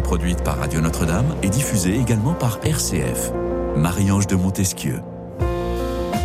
produite par Radio Notre-Dame et diffusée également par RCF. Marie-Ange de Montesquieu.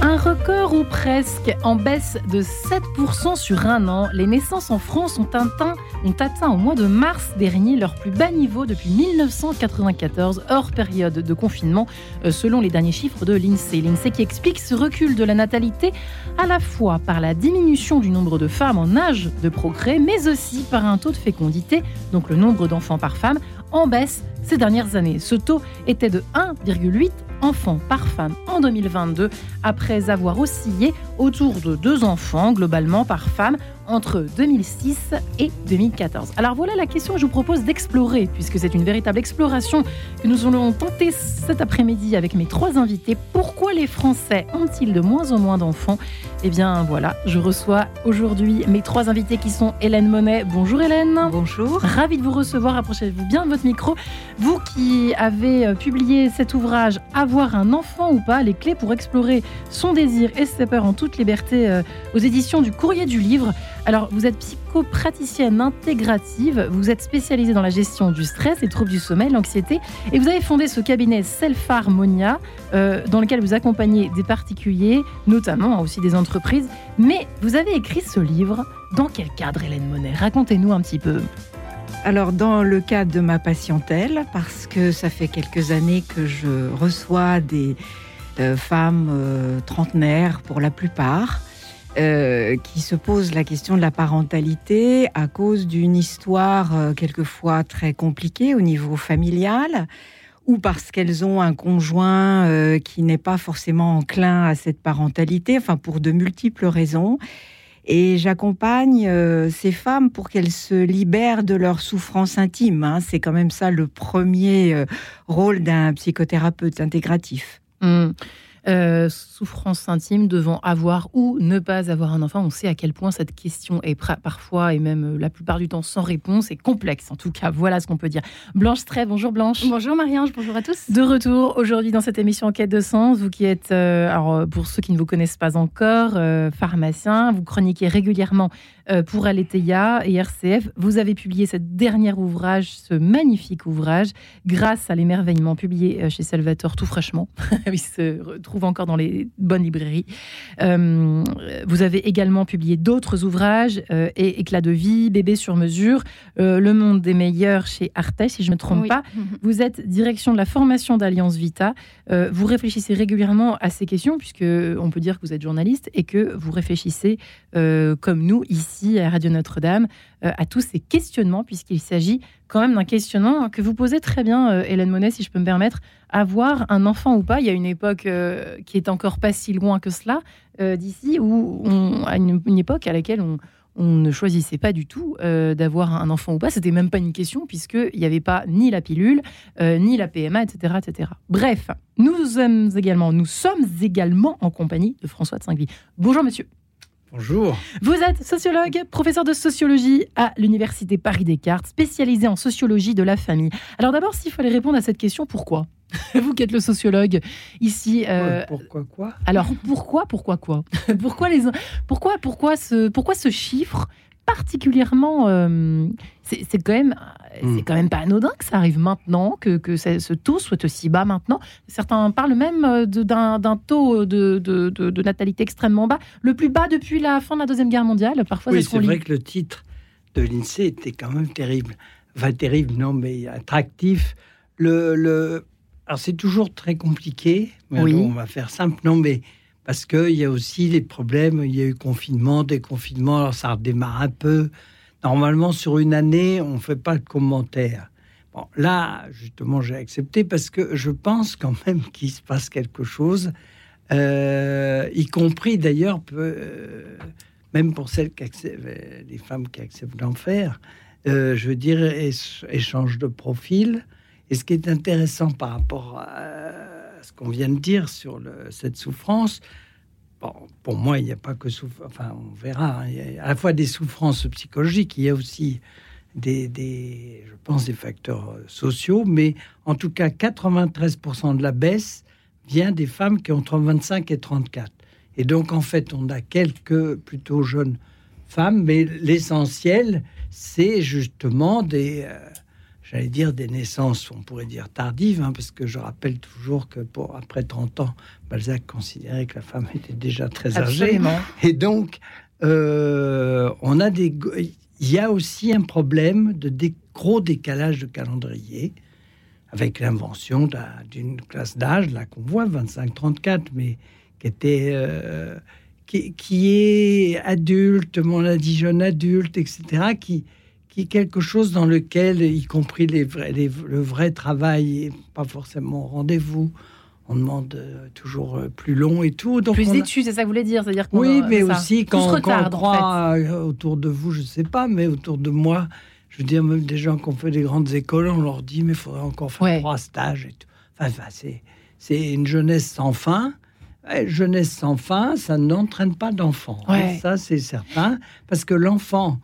Un record ou presque en baisse de 7% sur un an. Les naissances en France ont atteint, ont atteint au mois de mars dernier leur plus bas niveau depuis 1994, hors période de confinement, euh, selon les derniers chiffres de l'INSEE. L'INSEE qui explique ce recul de la natalité à la fois par la diminution du nombre de femmes en âge de progrès, mais aussi par un taux de fécondité, donc le nombre d'enfants par femme, en baisse ces dernières années. Ce taux était de 1,8 enfants par femme en 2022, après avoir oscillé autour de deux enfants globalement par femme entre 2006 et 2014. Alors voilà la question que je vous propose d'explorer, puisque c'est une véritable exploration que nous allons tenter cet après-midi avec mes trois invités. Pourquoi les Français ont-ils de moins en moins d'enfants? Eh bien voilà, je reçois aujourd'hui mes trois invités qui sont Hélène Monet. Bonjour Hélène. Bonjour. Ravi de vous recevoir. Approchez-vous bien de votre micro. Vous qui avez euh, publié cet ouvrage Avoir un enfant ou pas, les clés pour explorer son désir et ses peurs en liberté euh, aux éditions du Courrier du Livre. Alors, vous êtes psychopraticienne intégrative, vous êtes spécialisée dans la gestion du stress, les troubles du sommeil, l'anxiété, et vous avez fondé ce cabinet Self Harmonia, euh, dans lequel vous accompagnez des particuliers, notamment aussi des entreprises. Mais vous avez écrit ce livre dans quel cadre, Hélène Monet? Racontez-nous un petit peu. Alors, dans le cadre de ma patientèle, parce que ça fait quelques années que je reçois des femmes euh, trentenaires pour la plupart, euh, qui se posent la question de la parentalité à cause d'une histoire euh, quelquefois très compliquée au niveau familial ou parce qu'elles ont un conjoint euh, qui n'est pas forcément enclin à cette parentalité, enfin pour de multiples raisons. Et j'accompagne ces femmes pour qu'elles se libèrent de leur souffrance intime. Hein. C'est quand même ça le premier rôle d'un psychothérapeute intégratif. Mmh. Euh, souffrance intime devant avoir ou ne pas avoir un enfant. On sait à quel point cette question est parfois et même euh, la plupart du temps sans réponse et complexe. En tout cas, voilà ce qu'on peut dire. Blanche Stray, bonjour Blanche. Bonjour Marie-Ange, bonjour à tous. De retour aujourd'hui dans cette émission Enquête de sens. Vous qui êtes, euh, alors pour ceux qui ne vous connaissent pas encore, pharmacien, vous chroniquez régulièrement pour Aletheia et RCF. Vous avez publié ce dernier ouvrage, ce magnifique ouvrage, grâce à l'émerveillement publié chez Salvatore tout fraîchement. Il se retrouve encore dans les bonnes librairies. Euh, vous avez également publié d'autres ouvrages, euh, et Éclat de vie, Bébé sur mesure, euh, Le monde des meilleurs chez Arte, si je ne me trompe pas. Vous êtes direction de la formation d'Alliance Vita. vous réfléchissez régulièrement à ces questions, puisque on peut dire que vous êtes journaliste et que vous réfléchissez, comme nous, ici à Radio Notre-Dame, à tous ces questionnements, puisqu'il s'agit quand même d'un questionnement que vous posez très bien, Hélène Monet, si je peux me permettre avoir un enfant ou pas. Il y a une époque euh, qui est encore pas si loin que cela euh, d'ici, où on, à une, époque à laquelle on, ne choisissait pas du tout euh, d'avoir un enfant ou pas. C'était même pas une question puisqu'il n'y avait pas ni la pilule, ni la PMA, etc., etc. Bref, nous sommes également, nous sommes également en compagnie de François de Saint-Gly. Bonjour monsieur. Bonjour. Vous êtes sociologue, professeur de sociologie à l'Université Paris-Descartes, spécialisé en sociologie de la famille. Alors d'abord, s'il fallait répondre à cette question, pourquoi? Vous qui êtes le sociologue ici. Euh, pourquoi quoi? Alors pourquoi, pourquoi quoi? Pourquoi les pourquoi pourquoi ce pourquoi ce chiffre? Particulièrement euh, c'est quand même hmm. c'est quand même pas anodin que ça arrive maintenant que, que ce taux soit aussi bas maintenant. Certains parlent même euh, d'un taux de, de, de, natalité extrêmement bas, le plus bas depuis la fin de la deuxième guerre mondiale. Parfois, oui, c'est vrai que le titre de l'Insee était quand même terrible. Enfin terrible, non, mais attractif. Le, le alors c'est toujours très compliqué. oui. on va faire simple. Non, mais parce qu'il y a aussi des problèmes. Il y a eu confinement, déconfinement. Alors ça redémarre un peu. Normalement, sur une année, on ne fait pas de commentaires. Bon, là, justement, j'ai accepté parce que je pense quand même qu'il se passe quelque chose, euh, y compris d'ailleurs, euh, même pour celles qui acceptent, les femmes qui acceptent d'en faire. Euh, je veux dire, échange de profil. Et ce qui est intéressant par rapport à ce qu'on vient de dire sur cette souffrance, bon, pour moi, il n'y a pas que souffrance, enfin, on verra, hein. y a à la fois des souffrances psychologiques, il y a aussi des, je pense, des facteurs euh, sociaux, mais en tout cas, 93% de la baisse vient des femmes qui ont entre 25 et 34. Et donc, en fait, on a quelques plutôt jeunes femmes, mais l'essentiel, c'est justement des, euh, j'allais dire des naissances, on pourrait dire tardives, hein, parce que je rappelle toujours que pour après 30 ans, Balzac considérait que la femme était déjà très âgée, et donc euh, on a des, il y a aussi un problème de gros décalage de calendrier avec l'invention d'une classe d'âge, là qu'on voit 25-34, mais qui était euh, qui, est adulte, on a dit jeune adulte, etc., qui, qui est quelque chose dans lequel, y compris les vrais, le vrai travail, pas forcément au rendez-vous. On demande euh, toujours euh, plus long et tout. Donc plus d'études, c'est ça que vous voulez dire? C'est-à-dire Oui, mais aussi quand, on croit autour de vous, je ne sais pas, mais autour de moi, je veux dire, même des gens qui ont fait des grandes écoles, on leur dit, mais il faudrait encore faire trois stages et tout. Enfin, c'est une jeunesse sans fin. jeunesse sans fin, ça n'entraîne pas d'enfant. Hein, ça, c'est certain. Parce que l'enfant,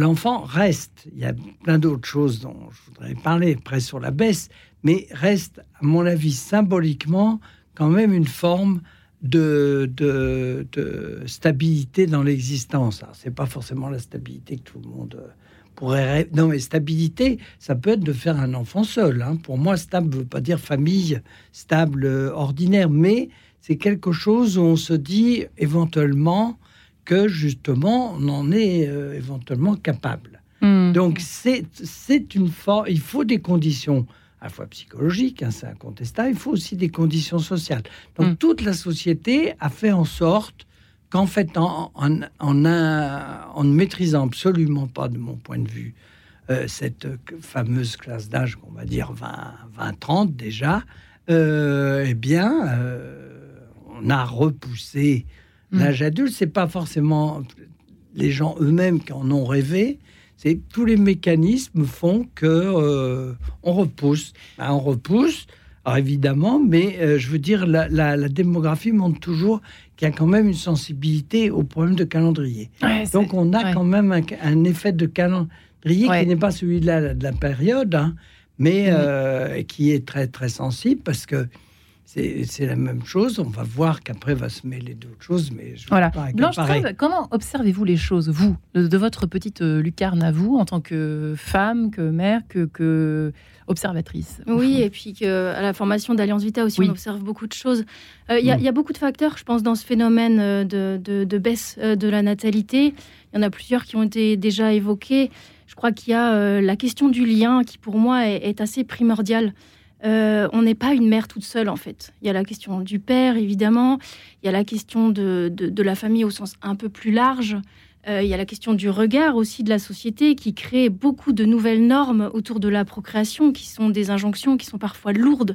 l'enfant reste. Il y a plein d'autres choses dont je voudrais parler, après sur la baisse, mais reste, à mon avis, symboliquement, quand même une forme de, de, stabilité dans l'existence. C'est pas forcément la stabilité que tout le monde non, mais stabilité, ça peut être de faire un enfant seul. Hein. Pour moi, stable veut pas dire famille stable, euh, ordinaire, mais c'est quelque chose où on se dit éventuellement que justement, on en est euh, éventuellement capable. Hmm. Donc, c'est une forme. Il faut des conditions à la fois psychologiques, hein, c'est incontestable, il faut aussi des conditions sociales. Donc, hmm. toute la société a fait en sorte qu'en fait, en, en, ne maîtrisant absolument pas, de mon point de vue, euh, cette fameuse classe d'âge, on va dire 20-30 déjà, euh, eh bien, euh, on a repoussé mm. l'âge adulte. C'est pas forcément les gens eux-mêmes qui en ont rêvé. C'est tous les mécanismes font que on repousse. Ben, on repousse. Alors évidemment, mais je veux dire, la, la, démographie montre toujours qui a quand même une sensibilité au problème de calendrier. Donc on a quand même un, effet de calendrier qui n'est pas celui de la, de la période, hein, mais euh, qui est très très sensible parce que c'est la même chose. On va voir qu'après va se mêler d'autres choses, mais je voilà. Pas Blanche comment observez-vous les choses, vous, de, votre petite euh, lucarne à vous, en tant que femme, que mère, que, que observatrice? Oui, et puis que, à la formation d'Alliance Vita aussi, on observe beaucoup de choses. Euh, il y, a mm. beaucoup de facteurs, je pense, dans ce phénomène euh, de, de, baisse de la natalité. Il y en a plusieurs qui ont été déjà évoqués. Je crois qu'il y a la question du lien qui, pour moi, est, est assez primordiale. Euh, on n'est pas une mère toute seule en fait. Il y a la question du père évidemment, il y a la question de, la famille au sens un peu plus large, euh, il y a la question du regard aussi de la société qui crée beaucoup de nouvelles normes autour de la procréation qui sont des injonctions qui sont parfois lourdes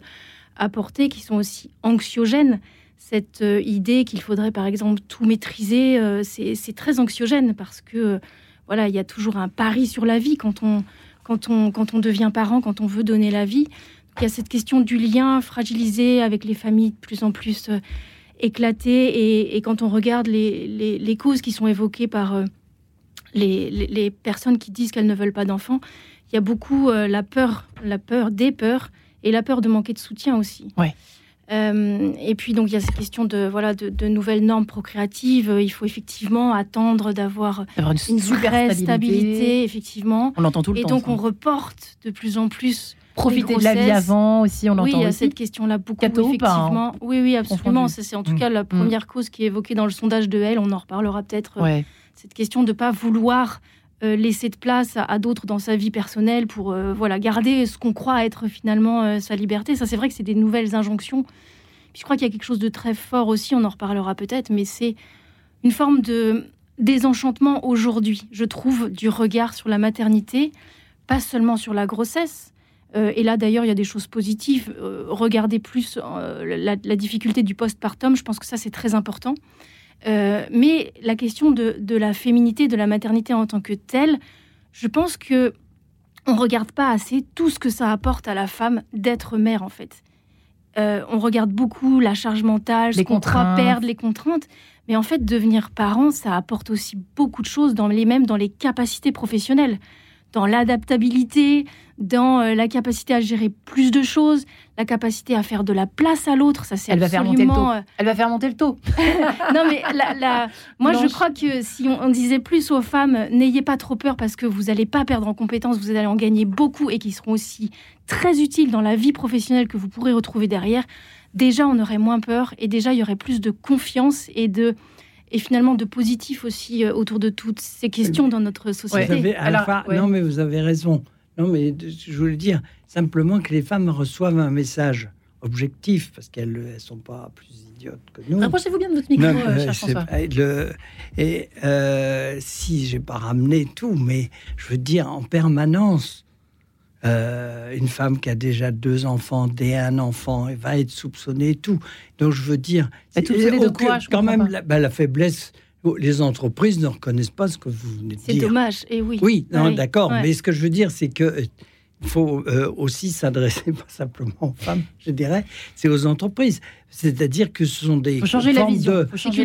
à porter, qui sont aussi anxiogènes. Cette euh, idée qu'il faudrait par exemple tout maîtriser, c'est très anxiogène parce que voilà, il y a toujours un pari sur la vie quand on, quand on, quand on devient parent, quand on veut donner la vie. Il y a cette question du lien fragilisé avec les familles de plus en plus euh, éclatées. Et, quand on regarde les, causes qui sont évoquées par euh, les, personnes qui disent qu'elles ne veulent pas d'enfants, il y a beaucoup euh, la peur, la peur des peurs et la peur de manquer de soutien aussi. Ouais. et puis donc il y a cette question de voilà de, nouvelles normes procréatives. Il faut effectivement attendre d'avoir une, super stabilité. effectivement. On l'entend tout le et temps. Et donc on reporte de plus en plus profiter de la vie avant aussi, on entend Oui, il y a cette question-là beaucoup, effectivement. Oui, oui, absolument. C'est en tout mm. cas la mm. première cause qui est évoquée dans le sondage de Elle. On en reparlera peut-être. Euh, cette question de ne pas vouloir euh, laisser de place à, d'autres dans sa vie personnelle pour euh, voilà garder ce qu'on croit être finalement sa liberté. Ça, c'est vrai que c'est des nouvelles injonctions. Puis je crois qu'il y a quelque chose de très fort aussi, on en reparlera peut-être, mais c'est une forme de désenchantement aujourd'hui, je trouve, du regard sur la maternité, pas seulement sur la grossesse, euh, et là, d'ailleurs, il y a des choses positives. Euh, regardez plus euh, la, difficulté du postpartum. Je pense que ça, c'est très important. mais la question de, la féminité, de la maternité en tant que telle, je pense que on regarde pas assez tout ce que ça apporte à la femme d'être mère, en fait. on regarde beaucoup la charge mentale, les qu'on perdre, les contraintes. Mais en fait, devenir parent, ça apporte aussi beaucoup de choses, dans les mêmes dans les capacités professionnelles dans l'adaptabilité, dans euh, la capacité à gérer plus de choses, la capacité à faire de la place à l'autre. Ça, c'est Elle va faire monter le taux. Euh, Elle va faire monter le taux. non, mais la, moi, je crois que si on, disait plus aux femmes, n'ayez pas trop peur parce que vous n'allez pas perdre en compétences, vous allez en gagner beaucoup et qui seront aussi très utiles dans la vie professionnelle que vous pourrez retrouver derrière. Déjà, on aurait moins peur et déjà, il y aurait plus de confiance et de et finalement de positif aussi euh, autour de toutes ces questions dans notre société. Non, mais vous avez raison. Non, mais je voulais dire simplement que les femmes reçoivent un message objectif, parce qu'elles ne sont pas plus idiotes que nous. Rapprochez-vous bien de votre micro, euh, cher François. Le, et euh, si j'ai pas ramené tout, mais je veux dire en permanence, euh, une femme qui a déjà deux enfants, dès un enfant, elle va être soupçonnée et tout. Donc je veux dire, c'est de quoi, quand même la, bah, la, faiblesse les entreprises ne reconnaissent pas ce que vous venez de dire. C'est dommage, et oui. Oui, d'accord, mais ce que je veux dire, c'est que euh, il faut euh, aussi s'adresser pas simplement aux femmes, je dirais, c'est aux entreprises. C'est-à-dire que ce sont des formes de... Faut changer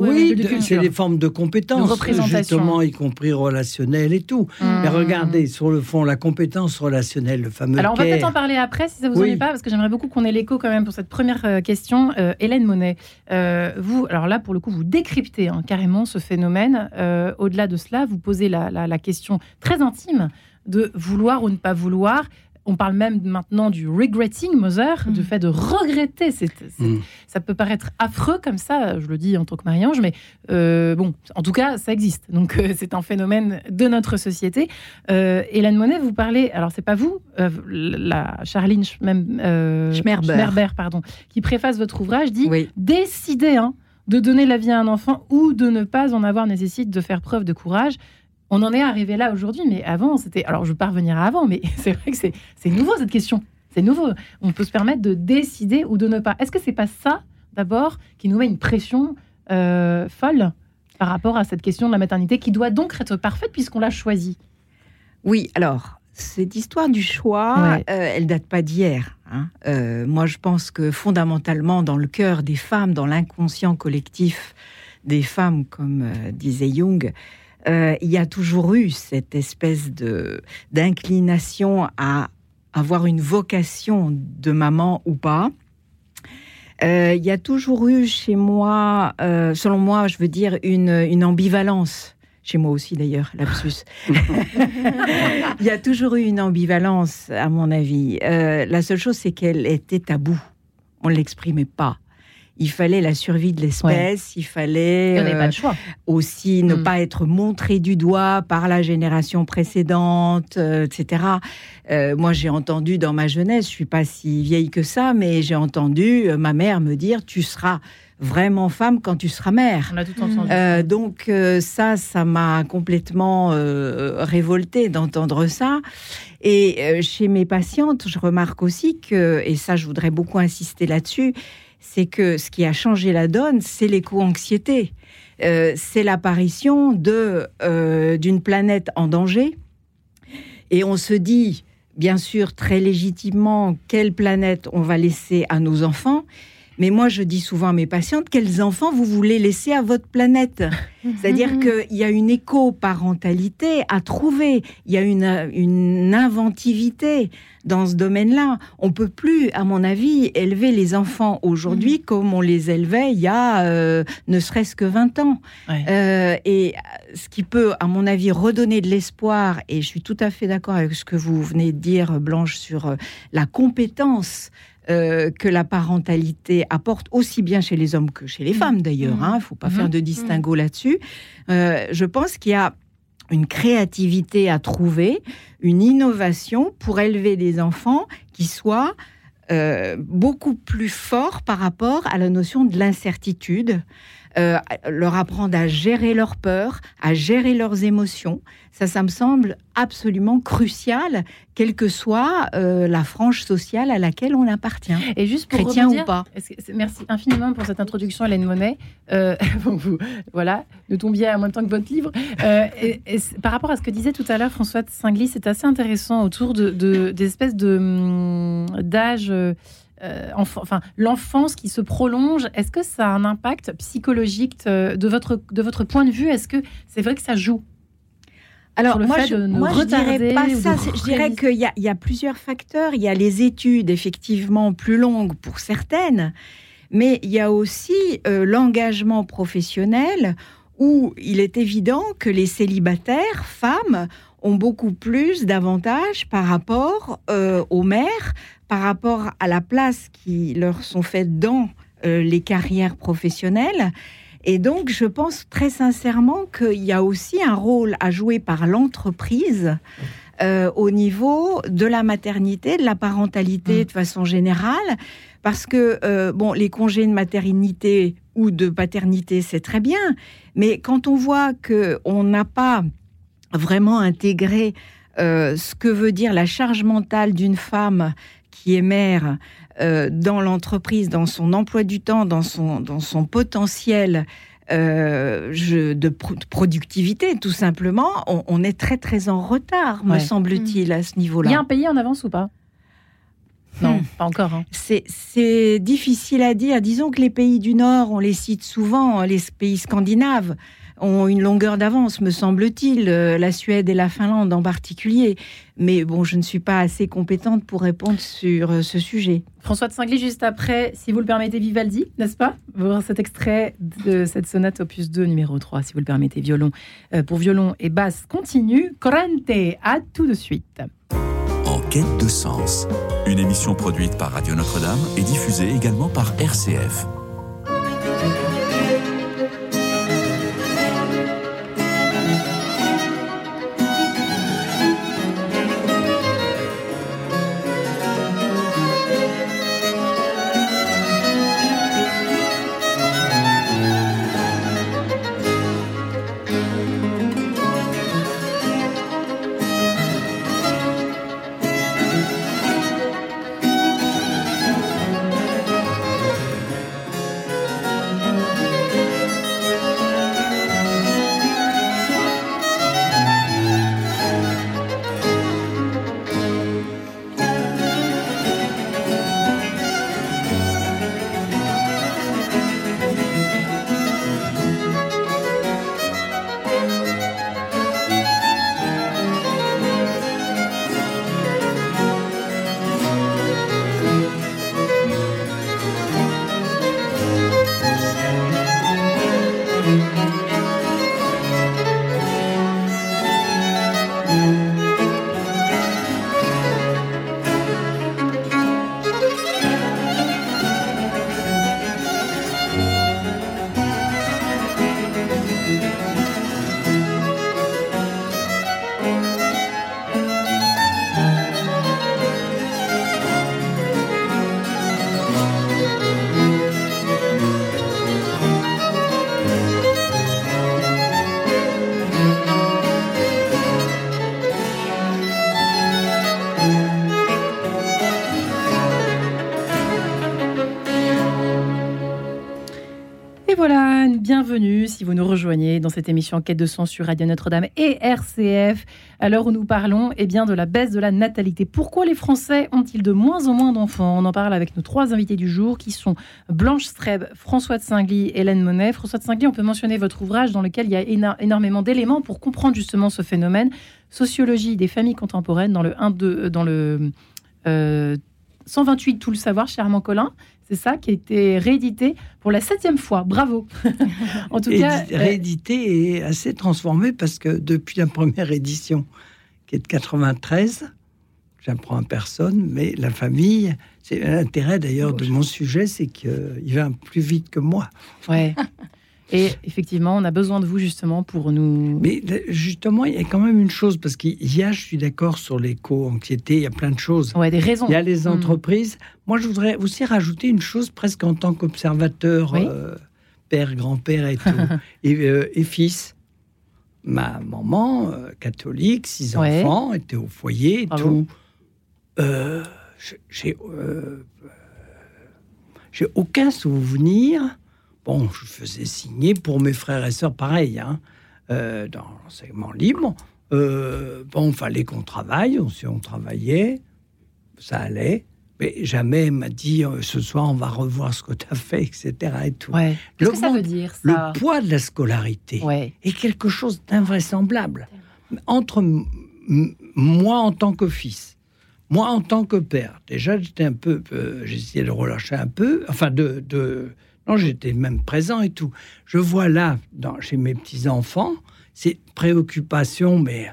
oui, c'est des formes de compétences, justement, y compris relationnelles et tout. Mais mmh. regardez, sur le fond, la compétence relationnelle, le fameux Alors, on va peut-être en parler après, si ça vous oui. pas, parce que j'aimerais beaucoup qu'on ait l'écho quand même pour cette première euh, question. Euh, Hélène Monet, vous, alors là, pour le coup, vous décryptez hein, carrément ce phénomène. Au-delà de cela, vous posez la, la question très intime de vouloir ou ne pas vouloir. On parle même maintenant du regretting mother, du mm. fait de regretter. Mm. Ça peut paraître affreux comme ça, je le dis en tant que Marie-Ange, mais euh, bon, en tout cas, ça existe. Donc, euh, c'est un phénomène de notre société. Euh, Hélène Monet, vous parlez, alors c'est pas vous, la Charline Schmerber, pardon, qui préface votre ouvrage, dit Décider hein, de donner la vie à un enfant ou de ne pas en avoir nécessite de faire preuve de courage on en est arrivé là aujourd'hui, mais avant, c'était. Alors, je ne veux pas revenir à avant, mais c'est vrai que c'est nouveau cette question. C'est nouveau. On peut se permettre de décider ou de ne pas. Est-ce que c'est pas ça, d'abord, qui nous met une pression euh, folle par rapport à cette question de la maternité, qui doit donc être parfaite puisqu'on l'a choisie? Oui, alors, cette histoire du choix, euh, elle date pas d'hier. Hein. Euh, moi, je pense que fondamentalement, dans le cœur des femmes, dans l'inconscient collectif des femmes, comme disait Jung, euh, il y a toujours eu cette espèce de d'inclination à avoir une vocation de maman ou pas. Euh, il y a toujours eu chez moi, euh, selon moi, je veux dire, une, une ambivalence. Chez moi aussi d'ailleurs, lapsus. Il y a toujours eu une ambivalence, à mon avis. la seule chose, c'est qu'elle était taboue. On ne l'exprimait pas il fallait la survie de l'espèce, il fallait euh, aussi ne mm. pas être montré du doigt par la génération précédente, euh, etc. Euh, moi, j'ai entendu dans ma jeunesse, je suis pas si vieille que ça, mais j'ai entendu ma mère me dire tu seras vraiment femme quand tu seras mère. On a tout entendu. donc ça, ça m'a complètement révoltée d'entendre ça. Et chez mes patientes, je remarque aussi que, et ça, je voudrais beaucoup insister là-dessus, c'est que ce qui a changé la donne, c'est l'éco-anxiété. Euh, c'est l'apparition euh, d'une planète en danger. Et on se dit, bien sûr, très légitimement, quelle planète on va laisser à nos enfants. Mais moi, je dis souvent à mes patientes, quels enfants vous voulez laisser à votre planète C'est-à-dire qu'il y a une éco-parentalité à trouver, il y a une, une inventivité dans ce domaine-là. On peut plus, à mon avis, élever les enfants aujourd'hui mm. comme on les élevait il y a euh, ne serait-ce que 20 ans. Euh, et ce qui peut, à mon avis, redonner de l'espoir, et je suis tout à fait d'accord avec ce que vous venez de dire, Blanche, sur euh, la compétence euh, que la parentalité apporte aussi bien chez les hommes que chez les femmes d'ailleurs. Il mmh. ne hein, faut pas faire mmh. de distinguo là-dessus. Euh, je pense qu'il y a une créativité à trouver, une innovation pour élever des enfants qui soient euh, beaucoup plus forts par rapport à la notion de l'incertitude. Euh, leur apprendre à gérer leurs peurs, à gérer leurs émotions. Ça, ça me semble absolument crucial, quelle que soit euh, la frange sociale à laquelle on appartient. Et juste pour chrétien ou pas. merci infiniment pour cette introduction, Hélène Monet. Euh, vous, voilà, ne tombiez à moins temps que votre livre. et, par rapport à ce que disait tout à l'heure François de Singly, c'est assez intéressant autour de, des espèces de d'âge euh, enfin, l'enfance qui se prolonge, est-ce que ça a un impact psychologique de votre, de votre point de vue? Est-ce que c'est vrai que ça joue? Alors, moi, je, ne dirais pas ça. Je dirais qu'il y, y, a plusieurs facteurs. Il y a les études, effectivement, plus longues pour certaines, mais il y a aussi euh, l'engagement professionnel où il est évident que les célibataires, femmes, ont beaucoup plus d'avantages par rapport euh, aux mères, par rapport à la place qui leur sont faites dans euh, les carrières professionnelles. Et donc, je pense très sincèrement qu'il y a aussi un rôle à jouer par l'entreprise euh, au niveau de la maternité, de la parentalité mmh. de façon générale, parce que bon, les congés de maternité ou de paternité, c'est très bien, mais quand on voit que on n'a pas vraiment intégré euh, ce que veut dire la charge mentale d'une femme qui est mère euh, dans l'entreprise, dans son emploi du temps, dans son, dans son potentiel euh, de, productivité, tout simplement, on, est très très en retard, me semble-t-il, à ce niveau-là. Il y a un pays en avance ou pas? Non, hmm. pas encore. Hein. C'est difficile à dire. Disons que les pays du Nord, on les cite souvent, les pays scandinaves ont une longueur d'avance, me semble-t-il, euh, la Suède et la Finlande en particulier. Mais bon, je ne suis pas assez compétente pour répondre sur euh, ce sujet. François de Singly, juste après, si vous le permettez, Vivaldi, n'est-ce pas? Voir cet extrait de cette sonate opus 2, numéro 3, si vous le permettez, violon, euh, pour violon et basse continue. Corrente, à tout de suite. En quête de sens, une émission produite par Radio Notre-Dame et diffusée également par RCF. Bienvenue si vous nous rejoignez dans cette émission Quête de sens sur Radio Notre-Dame et RCF, à l'heure où nous parlons eh bien, de la baisse de la natalité. Pourquoi les Français ont-ils de moins en moins d'enfants? On en parle avec nos trois invités du jour qui sont Blanche Streb, François de Singly, Hélène Monet. François de Singly, on peut mentionner votre ouvrage dans lequel il y a énormément d'éléments pour comprendre justement ce phénomène. Sociologie des familles contemporaines dans le 1, 2, dans le 128 euh, Tout le savoir, cher Colin. C'est ça qui a été réédité pour la septième fois. Bravo. en tout cas, euh, réédité et assez transformé parce que depuis la première édition, qui est de 93, j'apprends à personne, mais la famille, c'est l'intérêt d'ailleurs de mon sujet, c'est qu'il va plus vite que moi. Ouais. Et effectivement, on a besoin de vous justement pour nous. Mais justement, il y a quand même une chose, parce qu'il y a, je suis d'accord sur l'éco-anxiété, il y a plein de choses. Ouais, des raisons. Il y a les hmm. entreprises. Moi, je voudrais aussi rajouter une chose presque en tant qu'observateur, euh, père, grand-père et tout, euh, et, fils. Ma maman, euh, catholique, six enfants, était au foyer et tout. J'ai j'ai aucun souvenir Bon, je faisais signer pour mes frères et sœurs pareil, hein, euh, dans l'enseignement libre. Euh, bon, fallait qu'on travaille, on, si on travaillait, ça allait. Mais jamais m'a dit euh, ce soir on va revoir ce que tu as fait, etc. Et tout. Qu'est-ce que ça veut dire ça Le poids de la scolarité est quelque chose d'invraisemblable. entre moi en tant que fils, moi en tant que père, déjà j'étais un peu, euh, j'essayais de relâcher un peu, enfin de, de non, j'étais même présent et tout. Je vois là, dans, chez mes petits enfants, ces préoccupations, mais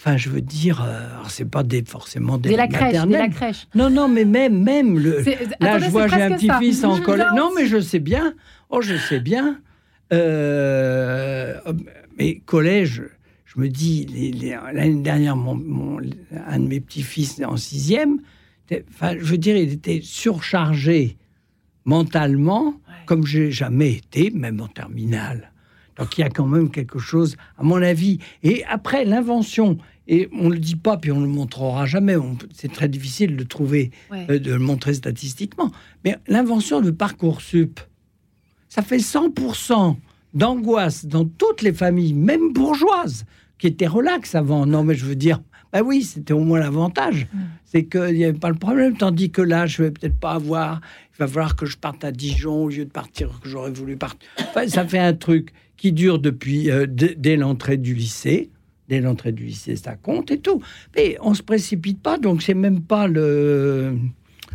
Enfin, je veux dire, euh, c'est pas des, forcément des, la crèche, la crèche. Non, non, mais même, même le. Là, je vois, j'ai un petit-fils en colère. Non, mais je sais bien. Oh, je sais bien. Euh, mais collège, je me dis, l'année dernière, mon, un de mes petits-fils en sixième, enfin, je veux dire, il était surchargé mentalement, comme j'ai jamais été, même en terminale. Donc il y a quand même quelque chose, à mon avis. Et après, l'invention, et on ne le dit pas, puis on ne le montrera jamais, c'est très difficile de trouver, euh, de le montrer statistiquement, mais l'invention du Parcoursup, ça fait 100% d'angoisse dans toutes les familles, même bourgeoises, qui étaient relax avant. Non, mais je veux dire, bah oui, c'était au moins l'avantage. Mm. C'est qu'il n'y avait pas le problème. Tandis que là, je vais peut-être pas avoir. Va falloir que je parte à Dijon au lieu de partir que j'aurais voulu partir. Enfin, ça fait un truc qui dure depuis euh, dès l'entrée du lycée. Dès l'entrée du lycée, ça compte et tout. Mais on se précipite pas, donc c'est même pas le,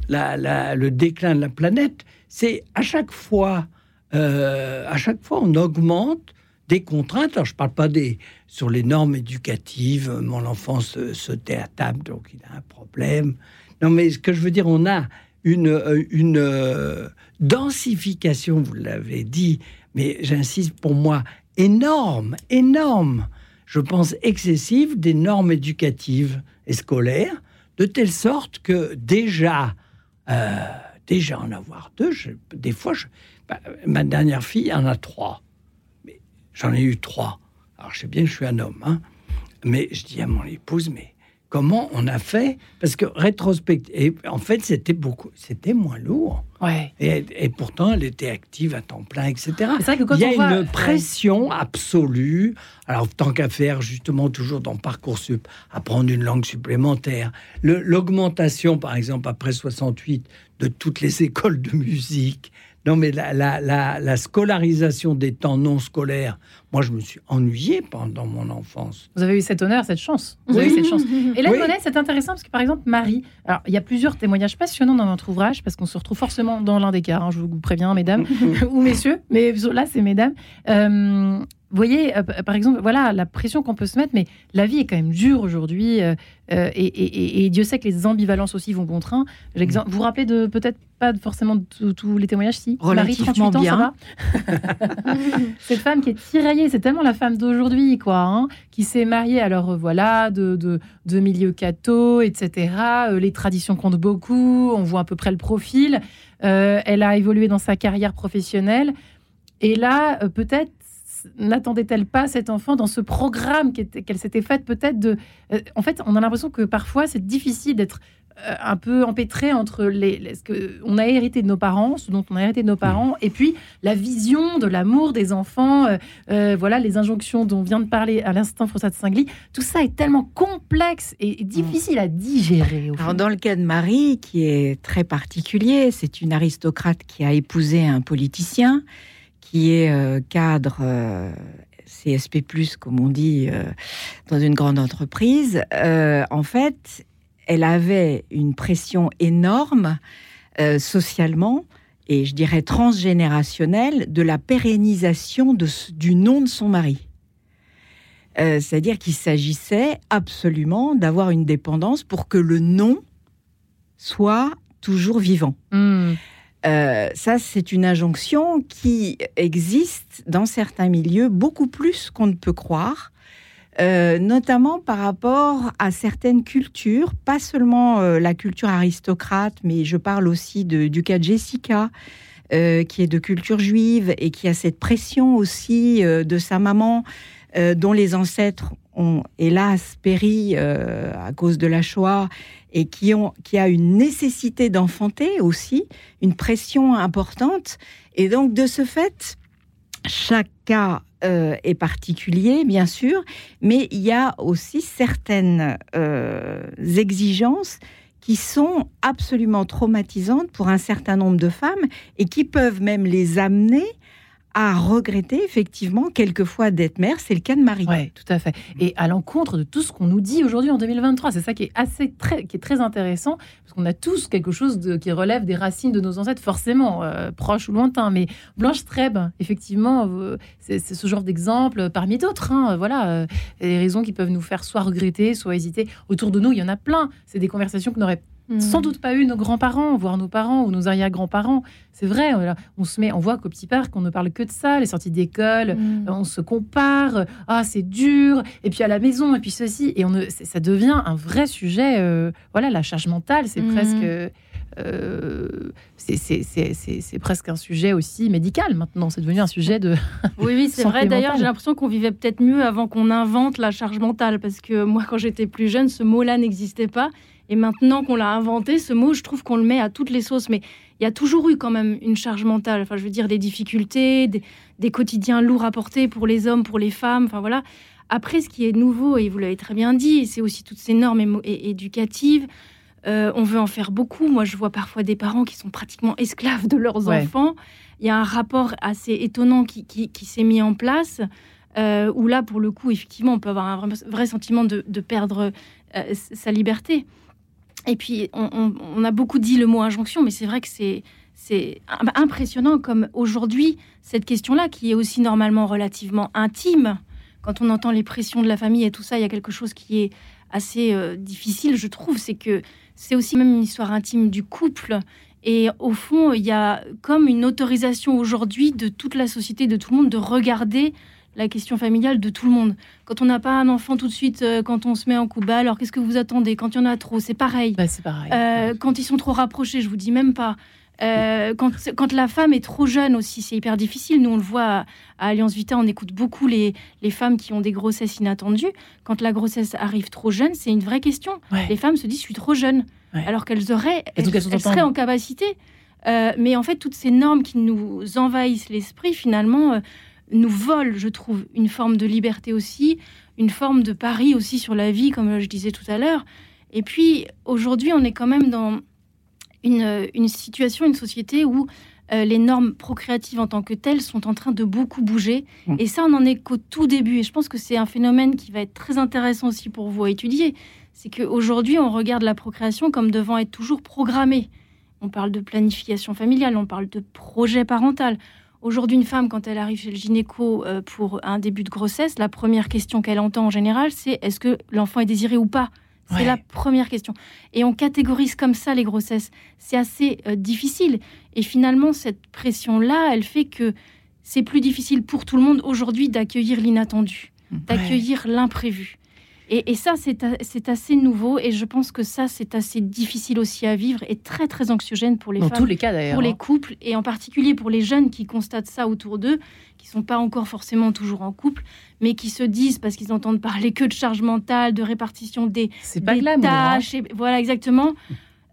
le déclin de la planète. C'est à chaque fois, euh, à chaque fois, on augmente des contraintes. Alors, je parle pas des sur les normes éducatives. Mon enfant se, se à table, donc il a un problème. Non, mais ce que je veux dire, on a une, euh, une densification, vous l'avez dit, mais j'insiste pour moi, énorme, énorme, je pense excessive des normes éducatives et scolaires, de telle sorte que déjà, euh, déjà en avoir deux, des fois, bah, ma dernière fille en a trois, j'en ai eu trois. Alors je sais bien que je suis un homme, hein, mais je dis à mon épouse, mais comment on a fait Parce que rétrospective, en fait, c'était beaucoup, c'était moins lourd. Ouais. Et, pourtant, elle était active à temps plein, etc. Vrai que quand Il y a une pression absolue. Alors, tant qu'à faire, justement, toujours dans Parcoursup, apprendre une langue supplémentaire. L'augmentation, par exemple, après 68, de toutes les écoles de musique, non, mais la, la, scolarisation des temps non scolaires, moi, je me suis ennuyé pendant mon enfance. Vous avez eu cet honneur, cette chance. Vous avez eu cette chance. Et là, c'est intéressant parce que, par exemple, Marie, alors, il y a plusieurs témoignages passionnants dans notre ouvrage parce qu'on se retrouve forcément dans l'un des cas, hein, je vous préviens, mesdames ou messieurs, mais là, c'est mesdames. Euh, vous voyez, euh, par exemple, voilà la pression qu'on peut se mettre, mais la vie est quand même dure aujourd'hui, euh, euh, et, Dieu sait que les ambivalences aussi vont contre un. Mm. Vous vous rappelez de peut-être pas forcément tous les témoignages, si? Marie, 38 ans, bien. ça va? Cette femme qui est tiraillée, c'est tellement la femme d'aujourd'hui, quoi, hein, qui s'est mariée, alors voilà, de, de, de milieux catho, etc. les traditions comptent beaucoup, on voit à peu près le profil. elle a évolué dans sa carrière professionnelle. Et là, peut-être n'attendait-elle pas cet enfant dans ce programme qu'elle s'était fait peut-être de... Euh, en fait, on a l'impression que parfois c'est difficile d'être euh, un peu empêtré entre les, ce que on a hérité de nos parents, ce dont on a hérité de nos parents, et puis la vision de l'amour des enfants, euh, voilà les injonctions dont vient de parler à l'instant François de Singly. Tout ça est tellement complexe et difficile à digérer. Alors dans le cas de Marie, qui est très particulier, c'est une aristocrate qui a épousé un politicien qui est euh, cadre euh, CSP+, comme on dit, euh, dans une grande entreprise, en fait, elle avait une pression énorme socialement et je dirais transgénérationnelle de la pérennisation du nom de son mari. C'est-à-dire qu'il s'agissait absolument d'avoir une dépendance pour que le nom soit toujours vivant. Hmm. Euh, ça, c'est une injonction qui existe dans certains milieux beaucoup plus qu'on ne peut croire. Euh, notamment par rapport à certaines cultures, pas seulement euh, la culture aristocrate, mais je parle aussi de, du cas de Jessica, qui est de culture juive et qui a cette pression aussi de sa maman, dont les ancêtres ont hélas péri à cause de la Shoah et qui, a une nécessité d'enfanter aussi, une pression importante. Et donc, de ce fait, chaque cas euh, est particulier, bien sûr, mais il y a aussi certaines euh, exigences qui sont absolument traumatisantes pour un certain nombre de femmes et qui peuvent même les amener à regretter effectivement quelquefois d'être mère. C'est le cas de Marie. Oui, tout à fait. Et à l'encontre de tout ce qu'on nous dit aujourd'hui en 2023, c'est ça qui est assez très, qui est très intéressant parce qu'on a tous quelque chose qui relève des racines de nos ancêtres, forcément euh, proches ou lointains. Mais Blanche Trèbe, effectivement, euh, c'est ce genre d'exemple parmi d'autres. Hein, voilà, euh, des raisons qui peuvent nous faire soit regretter, soit hésiter. Autour de nous, il y en a plein. C'est des conversations que n'aurait sans doute pas eu nos grands-parents, voire nos parents ou nos arrière-grands-parents. C'est vrai, on se met, on voit qu'au petit parc, on ne parle que de ça, les sorties d'école, mm. on se compare, ah c'est dur, et puis à la maison, et puis ceci, et on ça devient un vrai sujet. Euh, voilà, la charge mentale, c'est mm. presque. Euh, c'est presque un sujet aussi médical maintenant. C'est devenu un sujet de. Oui, oui, c'est vrai. D'ailleurs, j'ai l'impression qu'on vivait peut-être mieux avant qu'on invente la charge mentale. Parce que moi, quand j'étais plus jeune, ce mot-là n'existait pas. Et maintenant qu'on l'a inventé, ce mot, je trouve qu'on le met à toutes les sauces. Mais il y a toujours eu quand même une charge mentale. Enfin, je veux dire, des difficultés, des, quotidiens lourds à porter pour les hommes, pour les femmes. Enfin, voilà. Après, ce qui est nouveau, et vous l'avez très bien dit, c'est aussi toutes ces normes éducatives. Euh, on veut en faire beaucoup. Moi, je vois parfois des parents qui sont pratiquement esclaves de leurs enfants. Il y a un rapport assez étonnant qui, s'est mis en place. Euh, où là, pour le coup, effectivement, on peut avoir un vrai, sentiment de, perdre euh, sa liberté. Et puis, on, a beaucoup dit le mot injonction, mais c'est vrai que c'est impressionnant comme aujourd'hui, cette question-là, qui est aussi normalement relativement intime, quand on entend les pressions de la famille et tout ça, il y a quelque chose qui est assez euh, difficile, je trouve, c'est que c'est aussi même une histoire intime du couple. Et au fond, il y a comme une autorisation aujourd'hui de toute la société, de tout le monde, de regarder la question familiale de tout le monde. Quand on n'a pas un enfant tout de suite, euh, quand on se met en couple, bah, alors qu'est-ce que vous attendez Quand il y en a trop, c'est pareil. Bah, c'est pareil. Euh, quand ils sont trop rapprochés, je vous dis même pas. Euh, quand, quand, la femme est trop jeune aussi, c'est hyper difficile. Nous, on le voit à, Alliance Vita, on écoute beaucoup les, les, femmes qui ont des grossesses inattendues. Quand la grossesse arrive trop jeune, c'est une vraie question. Les femmes se disent, je suis trop jeune, alors qu'elles auraient, elles, seraient en capacité. mais en fait, toutes ces normes qui nous envahissent l'esprit, finalement, nous vole, je trouve, une forme de liberté aussi, une forme de pari aussi sur la vie, comme je disais tout à l'heure. Et puis, aujourd'hui, on est quand même dans une, situation, une société où euh, les normes procréatives en tant que telles sont en train de beaucoup bouger. Mmh. Et ça, on n'en est qu'au tout début. Et je pense que c'est un phénomène qui va être très intéressant aussi pour vous à étudier. C'est qu'aujourd'hui, on regarde la procréation comme devant être toujours programmée. On parle de planification familiale, on parle de projet parental, Aujourd'hui, une femme, quand elle arrive chez le gynéco euh, pour un début de grossesse, la première question qu'elle entend en général, c'est est-ce que l'enfant est désiré ou pas? C'est la première question. Et on catégorise comme ça les grossesses. C'est assez euh, difficile. Et finalement, cette pression-là, elle fait que c'est plus difficile pour tout le monde aujourd'hui d'accueillir l'inattendu, d'accueillir l'imprévu. Et, ça, c'est assez nouveau et je pense que ça, c'est assez difficile aussi à vivre et très, très anxiogène pour les Dans femmes. tous les cas, d'ailleurs. Pour les hein. couples et en particulier pour les jeunes qui constatent ça autour d'eux, qui sont pas encore forcément toujours en couple, mais qui se disent, parce qu'ils entendent parler que de charge mentale, de répartition des, des hein. tâches. Et, voilà, exactement.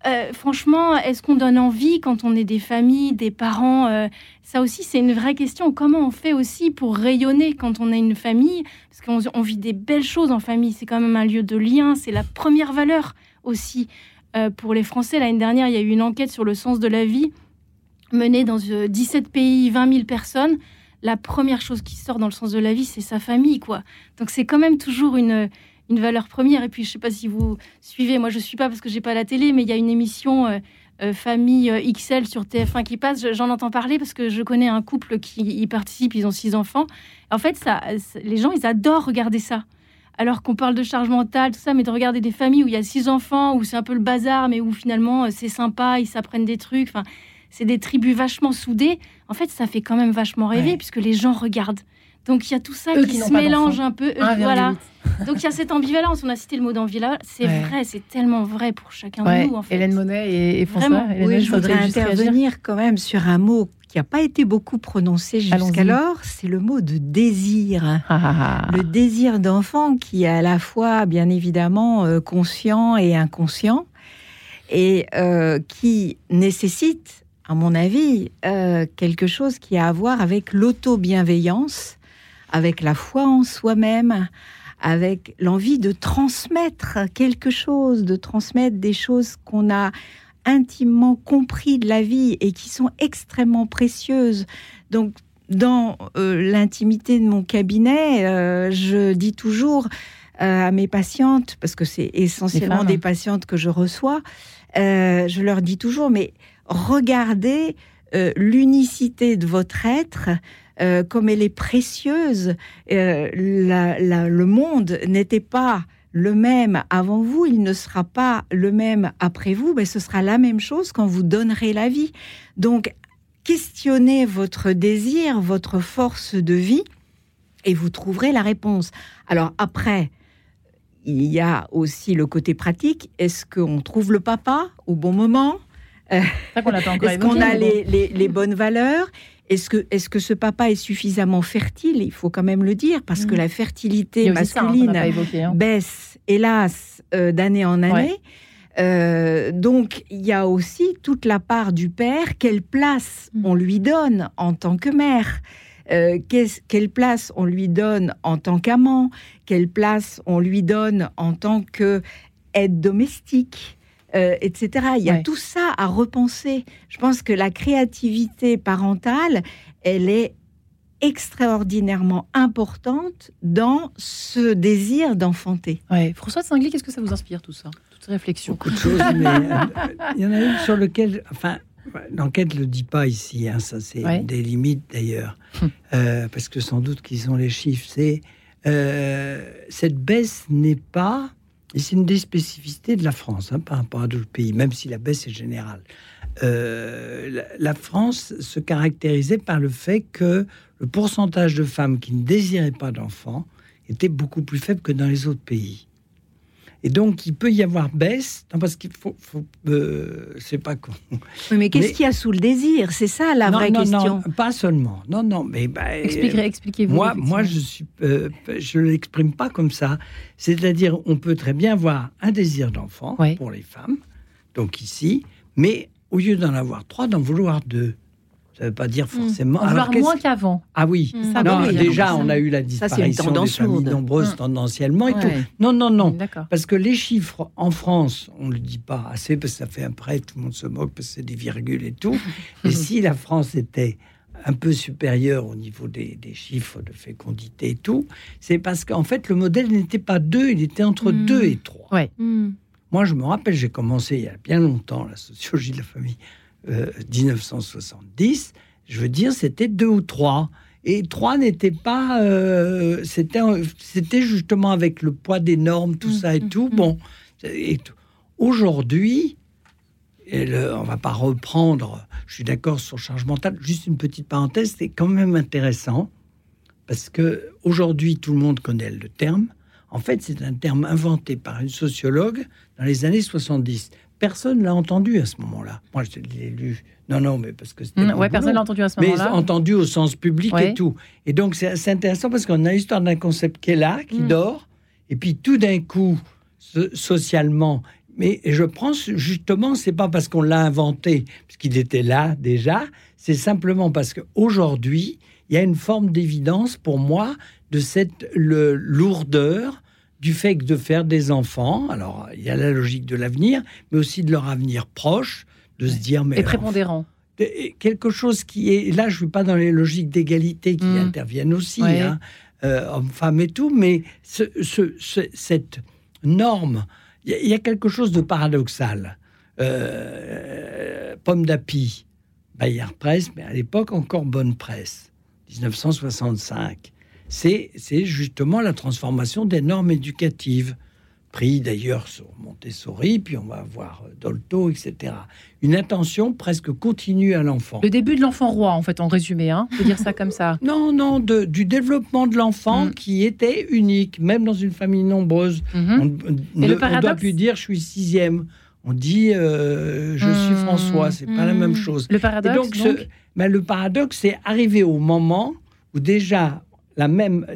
Euh, franchement, est-ce qu'on donne envie quand on est des familles, des parents euh, Ça aussi, c'est une vraie question. Comment on fait aussi pour rayonner quand on a une famille? Parce qu'on vit des belles choses en famille. C'est quand même un lieu de lien. C'est la première valeur aussi euh, pour les Français. L'année dernière, il y a eu une enquête sur le sens de la vie menée dans 17 pays, 20 000 personnes. La première chose qui sort dans le sens de la vie, c'est sa famille, quoi. Donc c'est quand même toujours une une valeur première. Et puis, je sais pas si vous suivez, moi je suis pas parce que j'ai pas la télé, mais il y a une émission euh, euh, Famille euh, XL sur TF1 qui passe. J'en entends parler parce que je connais un couple qui y participe, ils ont six enfants. En fait, ça, les gens, ils adorent regarder ça. Alors qu'on parle de charge mentale, tout ça, mais de regarder des familles où il y a six enfants, où c'est un peu le bazar, mais où finalement c'est sympa, ils s'apprennent des trucs. Enfin, c'est des tribus vachement soudées. En fait, ça fait quand même vachement rêver puisque les gens regardent. Donc il y a tout ça qui, se mélange un peu. voilà. Donc il y a cette ambivalence. On a cité le mot d'ambivalence. C'est vrai, c'est tellement vrai pour chacun de nous. En fait. Hélène Monet et, François. oui, je voudrais intervenir quand même sur un mot qui n'a pas été beaucoup prononcé jusqu'alors, c'est le mot de désir. Ah, ah, ah. le désir d'enfant qui est à la fois, bien évidemment, euh, conscient et inconscient, et euh, qui nécessite, à mon avis, euh, quelque chose qui a à voir avec l'auto-bienveillance avec la foi en soi-même, avec l'envie de transmettre quelque chose, de transmettre des choses qu'on a intimement compris de la vie et qui sont extrêmement précieuses. Donc, dans l'intimité de mon cabinet, je dis toujours à mes patientes, parce que c'est essentiellement des patientes que je reçois, je leur dis toujours, mais regardez l'unicité de votre être, comme elle est précieuse. le monde n'était pas le même avant vous, il ne sera pas le même après vous, mais ce sera la même chose quand vous donnerez la vie. Donc, questionnez votre désir, votre force de vie, et vous trouverez la réponse. Alors après, il y a aussi le côté pratique. Est-ce qu'on trouve le papa au bon moment? Est-ce qu'on a les, bonnes valeurs? Est-ce que, est que ce papa est suffisamment fertile? Il faut quand même le dire, parce que mm. la fertilité hein, masculine hein. baisse, hélas, euh, d'année en année. Euh, donc, il y a aussi toute la part du père. Quelle place mm. on lui donne en tant que mère? Euh, Quelle place on lui donne en tant qu'amant? Quelle place on lui donne en tant que aide domestique? Euh, etc. Il y a tout ça à repenser. Je pense que la créativité parentale, elle est extraordinairement importante dans ce désir d'enfanter. François de Singly, qu'est-ce que ça vous inspire tout ça? Toutes ces réflexions Beaucoup de choses, mais euh, il y en a une sur lequel, enfin, l'enquête ne le dit pas ici, hein, ça c'est des limites d'ailleurs, hum. euh, parce que sans doute qu'ils ont les chiffres, c'est cette baisse n'est pas et c'est une des spécificités de la France hein, par rapport à d'autres pays, même si la baisse est générale. Euh, la, France se caractérisait par le fait que le pourcentage de femmes qui ne désiraient pas d'enfants était beaucoup plus faible que dans les autres pays. Et donc, il peut y avoir baisse, non, parce qu'il faut, faut euh, c'est pas con. mais qu'est-ce qu'il y a sous le désir? C'est ça la vraie question. Non, pas seulement. Non, non, mais bah, expliquez-vous. Moi, moi, je suis, euh, je l'exprime pas comme ça. C'est-à-dire, on peut très bien avoir un désir d'enfant pour les femmes, donc ici, mais au lieu d'en avoir trois, d'en vouloir deux. Ça ne veut pas dire hmm. forcément. Alors, moins qu'avant. Ah oui. Hmm. non, déjà, on a eu la disparition des familles nombreuses hmm. tendanciellement et tout. Non, non, non. Parce que les chiffres en France, on ne le dit pas assez parce que ça fait un prêt, tout le monde se moque parce que c'est des virgules et tout. et si la France était un peu supérieure au niveau des, chiffres de fécondité et tout, c'est parce qu'en fait, le modèle n'était pas deux, il était entre deux et trois. Ouais. Moi, je me rappelle, j'ai commencé il y a bien longtemps la sociologie de la famille 1970, euh, je veux dire, c'était deux ou trois. Et trois n'était pas. Euh, c'était, c'était justement avec le poids des normes, tout ça et mmh, tout. Mmh, bon. Mmh. Et Aujourd'hui, on va pas reprendre. Je suis d'accord sur charge mentale. Juste une petite parenthèse, c'est quand même intéressant parce que aujourd'hui tout le monde connaît le terme. En fait, c'est un terme inventé par une sociologue dans les années 70 personne l'a entendu à ce moment-là. Moi, je l'ai lu. Non, non, mais parce que c'était. Mmh, ouais, personne l'a entendu à ce moment-là. Mais entendu au sens public et tout. Et donc, c'est intéressant parce qu'on a l'histoire d'un concept qui est là, qui mmh. dort, et puis tout d'un coup, socialement. Mais je pense justement, c'est pas parce qu'on l'a inventé, parce qu'il était là déjà, c'est simplement parce qu'aujourd'hui, il y a une forme d'évidence pour moi de cette le, lourdeur du fait que de faire des enfants, alors il y a la logique de l'avenir, mais aussi de leur avenir proche, de se dire... Mais et prépondérant. quelque chose qui est... Là, je ne suis pas dans les logiques d'égalité qui mmh. interviennent aussi, hein, euh, hommes-femmes et tout, mais ce, cette norme, il y, a quelque chose de paradoxal. Euh, pomme d'api, Bayard Presse, mais à l'époque encore Bonne Presse, 1965 c'est justement la transformation des normes éducatives, pris d'ailleurs sur Montessori, puis on va voir Dolto, etc. Une attention presque continue à l'enfant. Le début de l'enfant roi, en fait, en résumé, hein on dire ça comme ça. Non, non, du développement de l'enfant mm. qui était unique, même dans une famille nombreuse. Mm-hmm. On ne doit plus dire je suis sixième. On dit euh, je suis mm. François, c'est pas la même mm. chose. Le paradoxe, donc, ben, le paradoxe, c'est arriver au moment où déjà la même.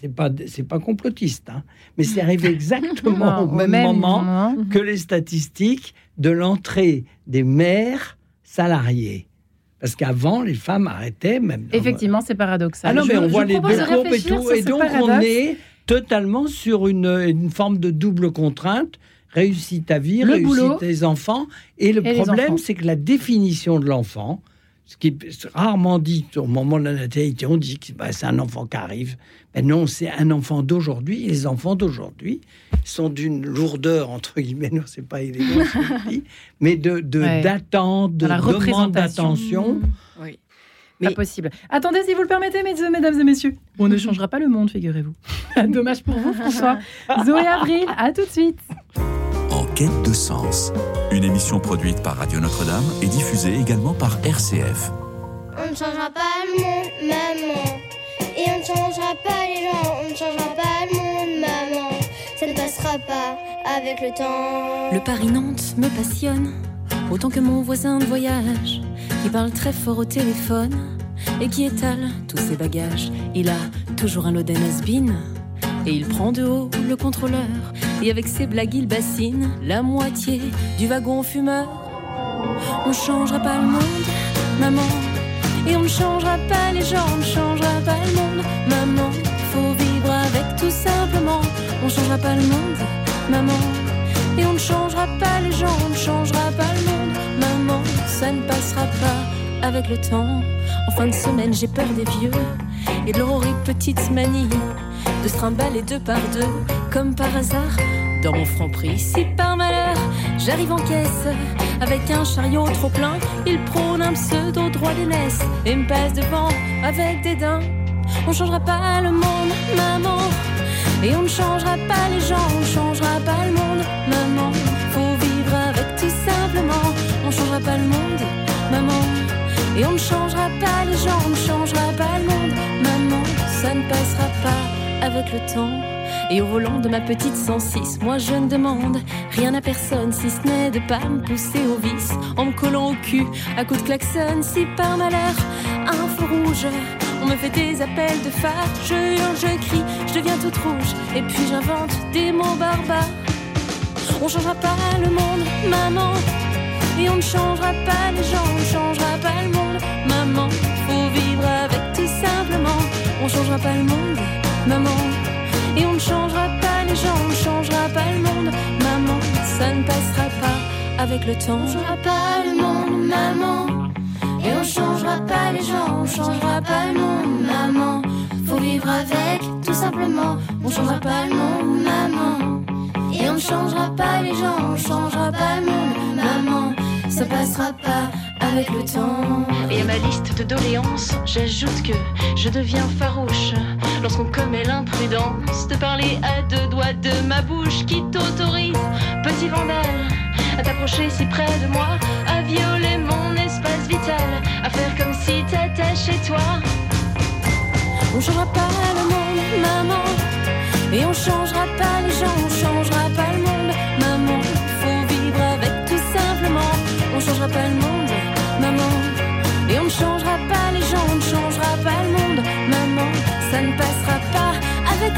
C'est pas, c'est pas complotiste, hein, mais c'est arrivé exactement au même, moment, que les statistiques de l'entrée des mères salariées. Parce qu'avant, les femmes arrêtaient même. Effectivement, c'est paradoxal. Ah non, mais on voit les deux courbes et tout. Et donc, on est totalement sur une, une, forme de double contrainte. Réussit ta vie, réussit tes enfants. Et le problème, c'est que la définition de l'enfant, ce qui est rarement dit au moment de la natalité, on dit que bah, c'est un enfant qui arrive. Mais non, c'est un enfant d'aujourd'hui. Les enfants d'aujourd'hui sont d'une lourdeur, entre guillemets, non, c'est pas élégant mais de d'attente, de, demande d'attention. Oui. Mais... Pas possible. Attendez, si vous le permettez, mesdames et messieurs. On ne changera pas le monde, figurez-vous. Dommage pour vous, François. Zoé Avril, à tout de suite. Quête de sens. Une émission produite par Radio Notre-Dame et diffusée également par RCF. On ne changera pas le monde, maman. Et on ne changera pas les gens, on ne changera pas le monde, maman. Ça ne passera pas avec le temps. Le Paris-Nantes me passionne, autant que mon voisin de voyage, qui parle très fort au téléphone et qui étale tous ses bagages. Il a toujours un Loden Asbin et il prend de haut le contrôleur et avec ses blagues il bassine la moitié du wagon fumeur. On changera pas le monde, maman, et on ne changera pas les gens, on ne changera pas le monde, maman. Faut vivre avec tout simplement. On changera pas le monde, maman, et on ne changera pas les gens, on ne changera pas le monde, maman. Ça ne passera pas avec le temps. En fin de semaine, j'ai peur des vieux et de leur horrible petite manie de se trimballer deux par deux, comme par hasard, dans mon franc prix. Si par malheur j'arrive en caisse avec un chariot trop plein, il prône un pseudo droit d'aînesse et me passe devant avec des dents. On changera pas le monde, maman. Et on ne changera pas les gens, on changera pas le monde, maman. Faut vivre avec tout simplement. On changera pas le monde, maman. Et on ne changera pas les gens, on ne changera pas le monde, maman. Ça ne passera pas avec le temps. Et au volant de ma petite 106, moi je ne demande rien à personne si ce n'est de pas me pousser au vice en me collant au cul à coups de klaxon. Si par malheur, un feu rouge, on me fait des appels de phare, je hurle, je crie, je deviens toute rouge et puis j'invente des mots barbares. On changera pas le monde, maman, et on ne changera pas les gens, on ne changera pas le monde, maman. Faut vivre avec tout simplement, on changera pas le monde maman. Et on ne changera pas les gens, on ne changera pas le monde, maman. Ça ne passera pas avec le temps. On changera pas le monde, maman. Et on changera pas les gens, on changera pas le monde, maman. Faut vivre avec, tout simplement. On changera pas le monde, maman. Et on ne changera pas les gens, on changera pas le monde, maman. Ça passera pas avec le temps. Et à ma liste de doléances, j'ajoute que je deviens farouche lorsqu'on commet l'imprudence de parler à deux doigts de ma bouche qui t'autorise, petit vandale, à t'approcher si près de moi, à violer mon espace vital, à faire comme si t'étais chez toi. On changera pas le monde, maman, et on changera pas les gens, on changera pas le monde, maman. Faut vivre avec tout simplement, on changera pas le monde, maman, et on ne changera pas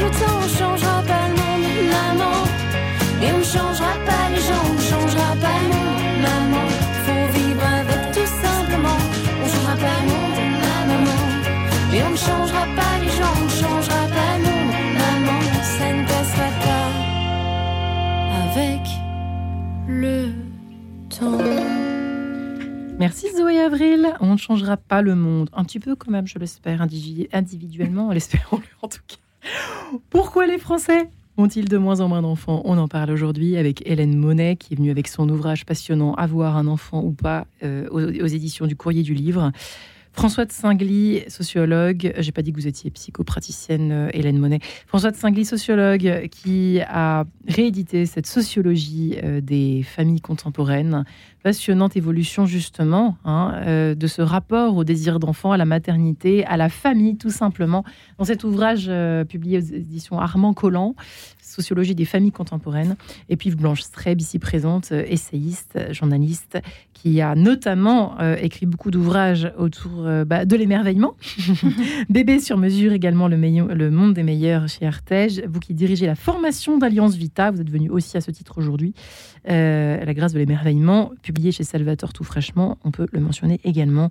le temps, on changera pas le monde, maman. Et on changera pas les gens, on changera pas le monde, maman. Faut vivre avec tout simplement. On changera pas le monde, maman. Et on ne changera pas les gens, on changera pas le monde, maman. Ça ne passera pas avec le temps. Merci Zoé Avril. On ne changera pas le monde. Un petit peu quand même, je l'espère, individuellement, l'espérons-le en tout cas. Pourquoi les Français ont-ils de moins en moins d'enfants? On en parle aujourd'hui avec Hélène Monet, qui est venue avec son ouvrage passionnant Avoir un enfant ou pas euh, aux, éditions du Courrier du Livre. François de Singly, sociologue, j'ai pas dit que vous étiez psychopraticienne, euh, Hélène Monet. François de Singly, sociologue, qui a réédité cette sociologie euh, des familles contemporaines passionnante évolution justement hein, euh, de ce rapport au désir d'enfant, à la maternité, à la famille tout simplement. Dans cet ouvrage euh, publié aux éditions Armand Collant, Sociologie des familles contemporaines, et puis Blanche Streb, ici présente, euh, essayiste, journaliste, qui a notamment écrit beaucoup d'ouvrages autour bah, de l'émerveillement. Bébé sur mesure également, le, le monde des meilleurs chez Artege. Vous qui dirigez la formation d'Alliance Vita, vous êtes venu aussi à ce titre aujourd'hui. Euh, la grâce de l'émerveillement, publié chez Salvatore tout fraîchement, on peut le mentionner également,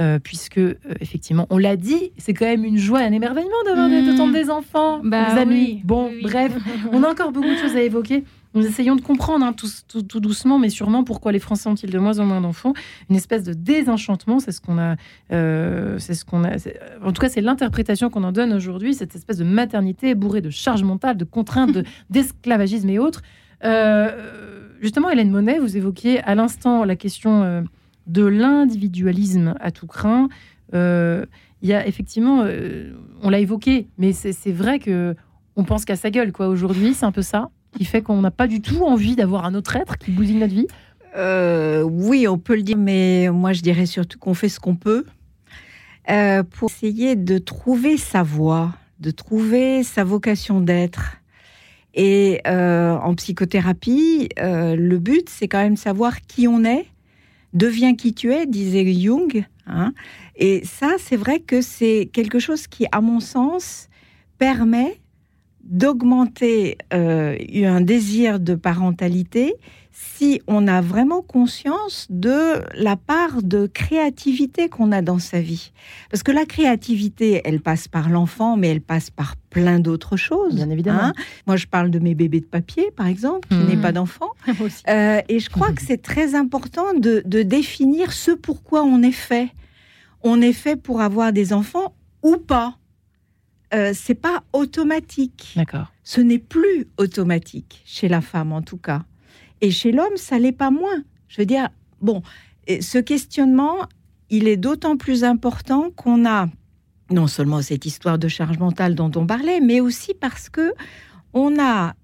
euh, puisque euh, effectivement, on l'a dit, c'est quand même une joie, un émerveillement d'avoir mmh. des enfants, bah, amis. bon, bref, on a encore beaucoup de choses à évoquer. Nous essayons de comprendre hein, tout, doucement, mais sûrement, pourquoi les Français ont-ils de moins en moins d'enfants. Une espèce de désenchantement, c'est ce qu'on a. Euh, c'est ce qu'on a. En tout cas, c'est l'interprétation qu'on en donne aujourd'hui. Cette espèce de maternité bourrée de charges mentales, de contraintes, d'esclavagisme et autres. Euh, justement, Hélène Monet, vous évoquiez à l'instant la question euh, de l'individualisme à tout craint. il y a effectivement, on l'a évoqué, mais c'est vrai que on pense qu'à sa gueule, quoi. Aujourd'hui, c'est un peu ça qui fait qu'on n'a pas du tout envie d'avoir un autre être qui bousille notre vie? Euh, Oui, on peut le dire, mais moi je dirais surtout qu'on fait ce qu'on peut euh, pour essayer de trouver sa voie, de trouver sa vocation d'être. Et euh, en psychothérapie, le but, c'est quand même savoir qui on est, deviens qui tu es, disait Jung. Hein. Et ça, c'est vrai que c'est quelque chose qui, à mon sens, permet d'augmenter euh, un désir de parentalité si on a vraiment conscience de la part de créativité qu'on a dans sa vie. Parce que la créativité, elle passe par l'enfant, mais elle passe par plein d'autres choses. Bien évidemment. Hein. Moi, je parle de mes bébés de papier, par exemple, qui mmh. n'est pas d'enfant. Euh, et je crois que c'est très important de, de définir ce pourquoi on est fait. On est fait pour avoir des enfants ou pas. Euh, c'est pas automatique. D'accord. Ce n'est plus automatique chez la femme en tout cas. Et chez l'homme, ça l'est pas moins. Je veux dire, bon, ce questionnement, il est d'autant plus important qu'on a non seulement cette histoire de charge mentale dont on parlait, mais aussi parce que on a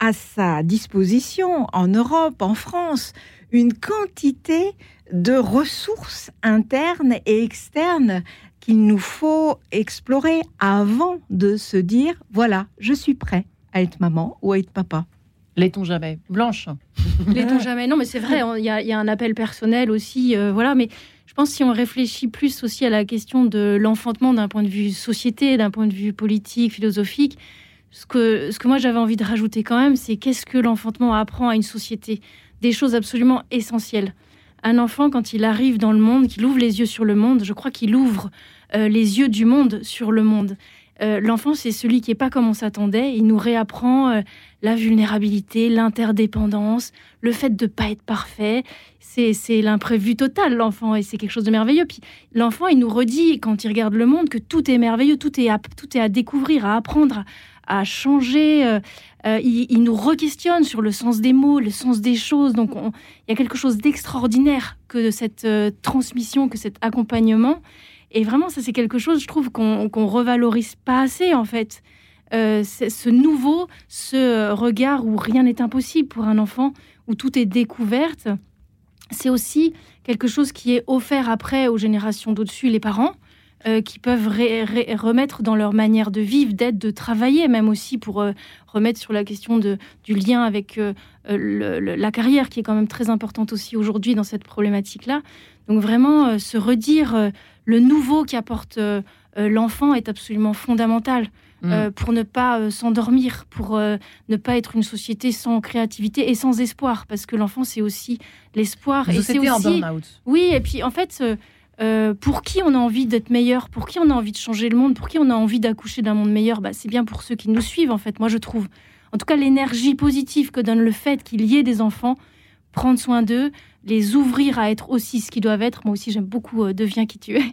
à sa disposition en Europe, en France, une quantité de ressources internes et externes qu'il nous faut explorer avant de se dire voilà, je suis prêt à être maman ou à être papa. L'est-on jamais? Blanche L'est-on jamais? Non, mais c'est vrai, il y, a un appel personnel aussi. Euh, voilà, mais je pense que si on réfléchit plus aussi à la question de l'enfantement d'un point de vue société, d'un point de vue politique, philosophique, ce que, ce que moi j'avais envie de rajouter quand même, c'est qu'est-ce que l'enfantement apprend à une société? Des choses absolument essentielles un enfant, quand il arrive dans le monde, qu'il ouvre les yeux sur le monde, je crois qu'il ouvre euh, les yeux du monde sur le monde. Euh, l'enfant, c'est celui qui n'est pas comme on s'attendait. Il nous réapprend euh, la vulnérabilité, l'interdépendance, le fait de ne pas être parfait. C'est l'imprévu total, l'enfant, et c'est quelque chose de merveilleux. Puis l'enfant, il nous redit, quand il regarde le monde, que tout est merveilleux, tout est à, tout est à découvrir, à apprendre, à changer. Euh, euh, il, nous re-questionne sur le sens des mots, le sens des choses. Donc, il y a quelque chose d'extraordinaire que de cette transmission, que cet accompagnement. Et vraiment, ça, c'est quelque chose, je trouve, qu'on qu'on revalorise pas assez, en fait. ce nouveau, ce regard où rien n'est impossible pour un enfant, où tout est découverte, c'est aussi quelque chose qui est offert après aux générations d'au-dessus, les parents, euh, qui peuvent remettre dans leur manière de vivre, d'être, de travailler, même aussi pour euh, remettre sur la question du lien avec euh, la carrière, qui est quand même très importante aussi aujourd'hui dans cette problématique-là. Donc vraiment, se redire le nouveau qu'apporte l'enfant est absolument fondamental. Mm. pour ne pas s'endormir, pour ne pas être une société sans créativité et sans espoir, parce que l'enfant c'est aussi l'espoir. Et c'est aussi, oui, et puis en fait, euh, pour qui on a envie d'être meilleur, pour qui on a envie de changer le monde, pour qui on a envie d'accoucher d'un monde meilleur, bah, c'est bien pour ceux qui nous suivent, en fait, moi je trouve. En tout cas, l'énergie positive que donne le fait qu'il y ait des enfants, prendre soin d'eux, les ouvrir à être aussi ce qu'ils doivent être. Moi aussi, j'aime beaucoup euh, Deviens qui tu es.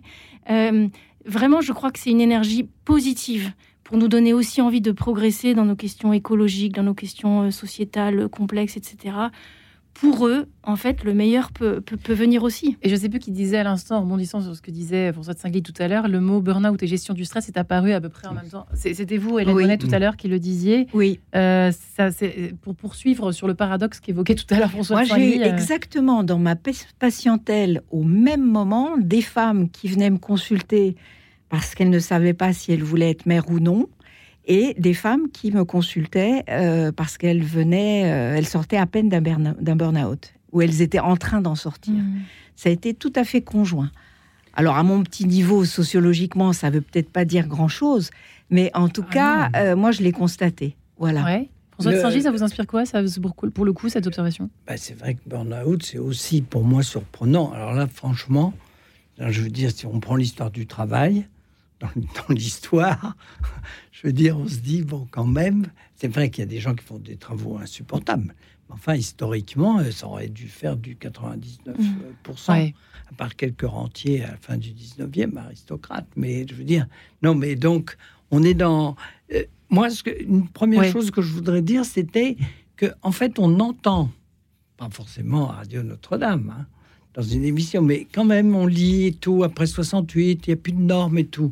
Euh, vraiment, je crois que c'est une énergie positive pour nous donner aussi envie de progresser dans nos questions écologiques, dans nos questions sociétales complexes, etc pour eux, en fait, le meilleur peut, venir aussi. Et je ne sais plus qui disait à l'instant, en rebondissant sur ce que disait François de Singly tout à l'heure, le mot burn-out et gestion du stress est apparu à peu près en même temps. C'était vous, Hélène oui. tout à l'heure, qui le disiez. Oui. Euh, ça, c'est pour poursuivre sur le paradoxe qu'évoquait tout à l'heure François Moi, de Moi, j'ai euh, exactement dans ma patientèle, au même moment, des femmes qui venaient me consulter parce qu'elles ne savaient pas si elles voulaient être mères ou non et des femmes qui me consultaient euh, parce qu'elles venaient, euh, elles sortaient à peine d'un burn-out, ou elles étaient en train d'en sortir. Mmh. Ça a été tout à fait conjoint. Alors à mon petit niveau, sociologiquement, ça veut peut-être pas dire grand-chose, mais en tout ah cas, euh, moi je l'ai constaté. Voilà. Ouais. François de Saint-Gilles, ça vous inspire quoi ça, pour, le coup, cette observation? Bah, C'est vrai que burn-out, c'est aussi pour moi surprenant. Alors là, franchement, je veux dire, si on prend l'histoire du travail, dans, l'histoire, je veux dire, on se dit, bon, quand même, c'est vrai qu'il y a des gens qui font des travaux insupportables. Mais enfin, historiquement, euh, ça aurait dû faire du 99%, mmh. à part quelques rentiers à la fin du 19e, aristocrates. Mais je veux dire, non, mais donc, on est dans. Euh, moi, ce que, une première chose que je voudrais dire, c'était que, en fait, on entend, pas forcément à Radio Notre-Dame, hein, dans une émission, mais quand même, on lit et tout. Après 68, il n'y a plus de normes et tout.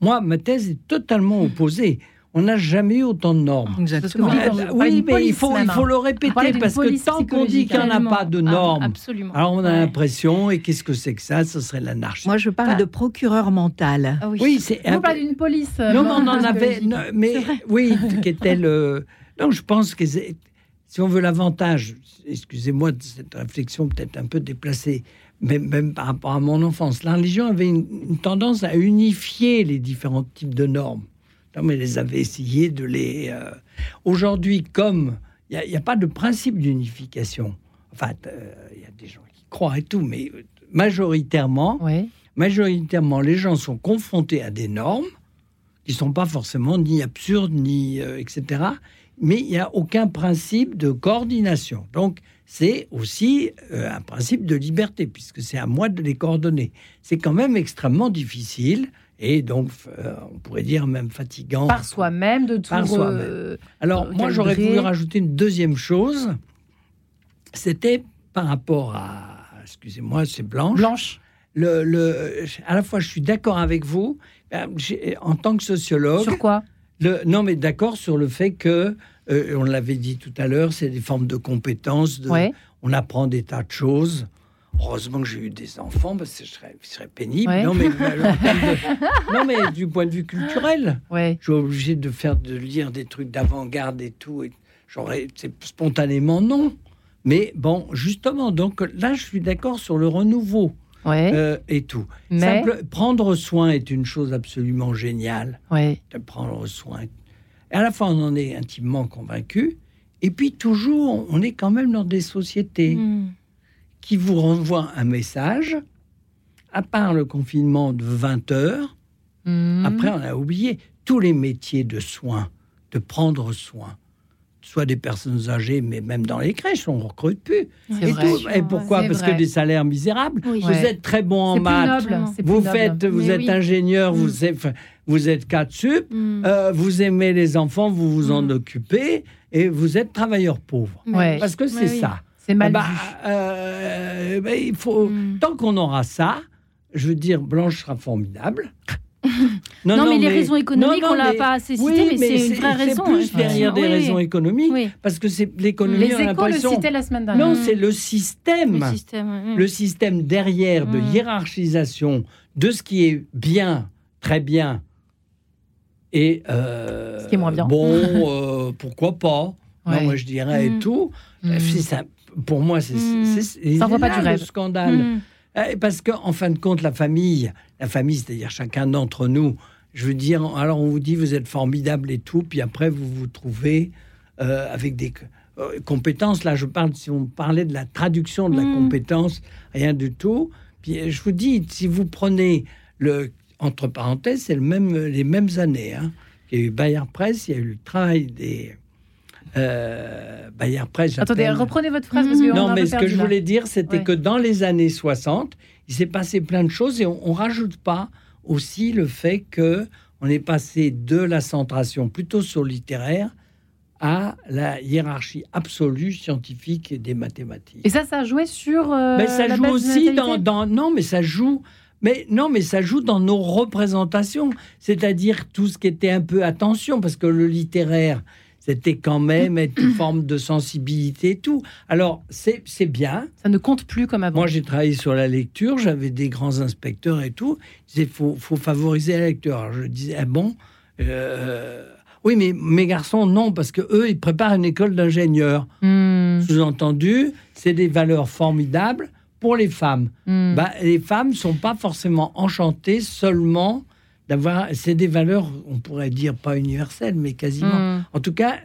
Moi, ma thèse est totalement opposée. On n'a jamais eu autant de normes. Exactement. oui, mais il faut, il faut le répéter parce que tant qu'on dit qu'il n'y en a pas de ah, normes, alors on a l'impression, et qu'est-ce que c'est que ça? Ce serait l'anarchie. Moi, je parle de procureur mental. Ah oui, c'est. Vous parlez d'une police. Euh, non, on en avait. mais oui, qui était le. Non, je pense que si on veut l'avantage, excusez-moi de cette réflexion peut-être un peu déplacée, mais même par rapport à mon enfance, la religion avait une, tendance à unifier les différents types de normes. Non, mais les avait essayé de les. Euh, aujourd'hui, comme il n'y a, pas de principe d'unification, enfin, euh, il y a des gens qui croient et tout, mais majoritairement, majoritairement, les gens sont confrontés à des normes qui sont pas forcément ni absurdes ni euh, etc mais il n'y a aucun principe de coordination. Donc, c'est aussi euh, un principe de liberté, puisque c'est à moi de les coordonner. C'est quand même extrêmement difficile et donc, euh, on pourrait dire même fatigant. Par soi-même, de tout. Par soi-même. Alors, moi, j'aurais voulu rajouter une deuxième chose. C'était par rapport à. Excusez-moi, c'est Blanche. Blanche. Le, le, à la fois, je suis d'accord avec vous, euh, en tant que sociologue. Sur quoi? Non, mais d'accord sur le fait que, euh, on l'avait dit tout à l'heure, c'est des formes de compétences. De, On apprend des tas de choses. Heureusement que j'ai eu des enfants, parce que ce serait, pénible. Non, mais, non, mais du point de vue culturel, je suis obligé de faire de lire des trucs d'avant-garde et tout. Et j'aurais, spontanément non. Mais bon, justement, donc là, je suis d'accord sur le renouveau. Euh, et tout. Mais... prendre soin est une chose absolument géniale. De prendre soin. Et à la fois, on en est intimement convaincu. Et puis, toujours, on est quand même dans des sociétés hmm. qui vous renvoient un message. À part le confinement de 20 heures, hmm. après, on a oublié tous les métiers de soins, de prendre soin soit des personnes âgées, mais même dans les crèches, on ne recrute plus. Et, et, pourquoi Parce que des salaires misérables. Vous êtes très bon en maths, vous, faites, vous êtes ingénieur, vous, mm. êtes, vous êtes 4 sup, mm. euh, vous aimez les enfants, vous vous en mm. occupez, et vous êtes travailleur pauvre. Parce que c'est ça. C'est mal bah, euh, bah, il faut, Tant qu'on aura ça, je veux dire, Blanche sera formidable. Non, mais, les raisons économiques, on l'a pas assez cité, mais, c'est une vraie raison. C'est plus derrière des raisons économiques, parce que c'est l'économie. Les échos le citaient la semaine dernière. Non, c'est le système. Le système, derrière de mm. hiérarchisation de ce qui est bien, très bien, et euh, ce qui est moins bien. Bon, euh, pourquoi pas? Moi, je dirais et mm. tout. Mm. Ça, pour moi, c'est ça voit pas du rêve. scandale. Euh, parce qu'en fin de compte, la famille, la famille, c'est-à-dire chacun d'entre nous, je veux dire, alors on vous dit vous êtes formidable et tout, puis après vous vous trouvez euh, avec des euh, compétences. Là, je parle, si on parlait de la traduction de la mmh. compétence, rien du tout. Puis je vous dis, si vous prenez le, entre parenthèses, c'est le même, les mêmes années. Hein. Il y a eu Bayer Press, il y a eu le travail des euh, Bayer Press. Attendez, reprenez votre phrase. non, mais ce que je voulais dire, c'était que dans les années 60, il s'est passé plein de choses et on, ne rajoute pas aussi le fait que on est passé de la centration plutôt sur littéraire à la hiérarchie absolue scientifique des mathématiques. Et ça, ça jouait sur. Euh, mais ça joue aussi dans, Non, mais ça joue. Mais non, mais ça joue dans nos représentations, c'est-à-dire tout ce qui était un peu attention, parce que le littéraire, c'était quand même être une forme de sensibilité et tout. Alors, c'est bien. Ça ne compte plus comme avant. Moi, j'ai travaillé sur la lecture, j'avais des grands inspecteurs et tout. Il faut, faut favoriser la lecture. Alors, je disais, ah bon euh, Oui, mais mes garçons, non, parce que eux, ils préparent une école d'ingénieurs. Hmm. Sous-entendu, c'est des valeurs formidables pour les femmes. Hmm. Bah, les femmes ne sont pas forcément enchantées seulement d'avoir. C'est des valeurs, on pourrait dire pas universelles, mais quasiment. Hmm. En tout cas,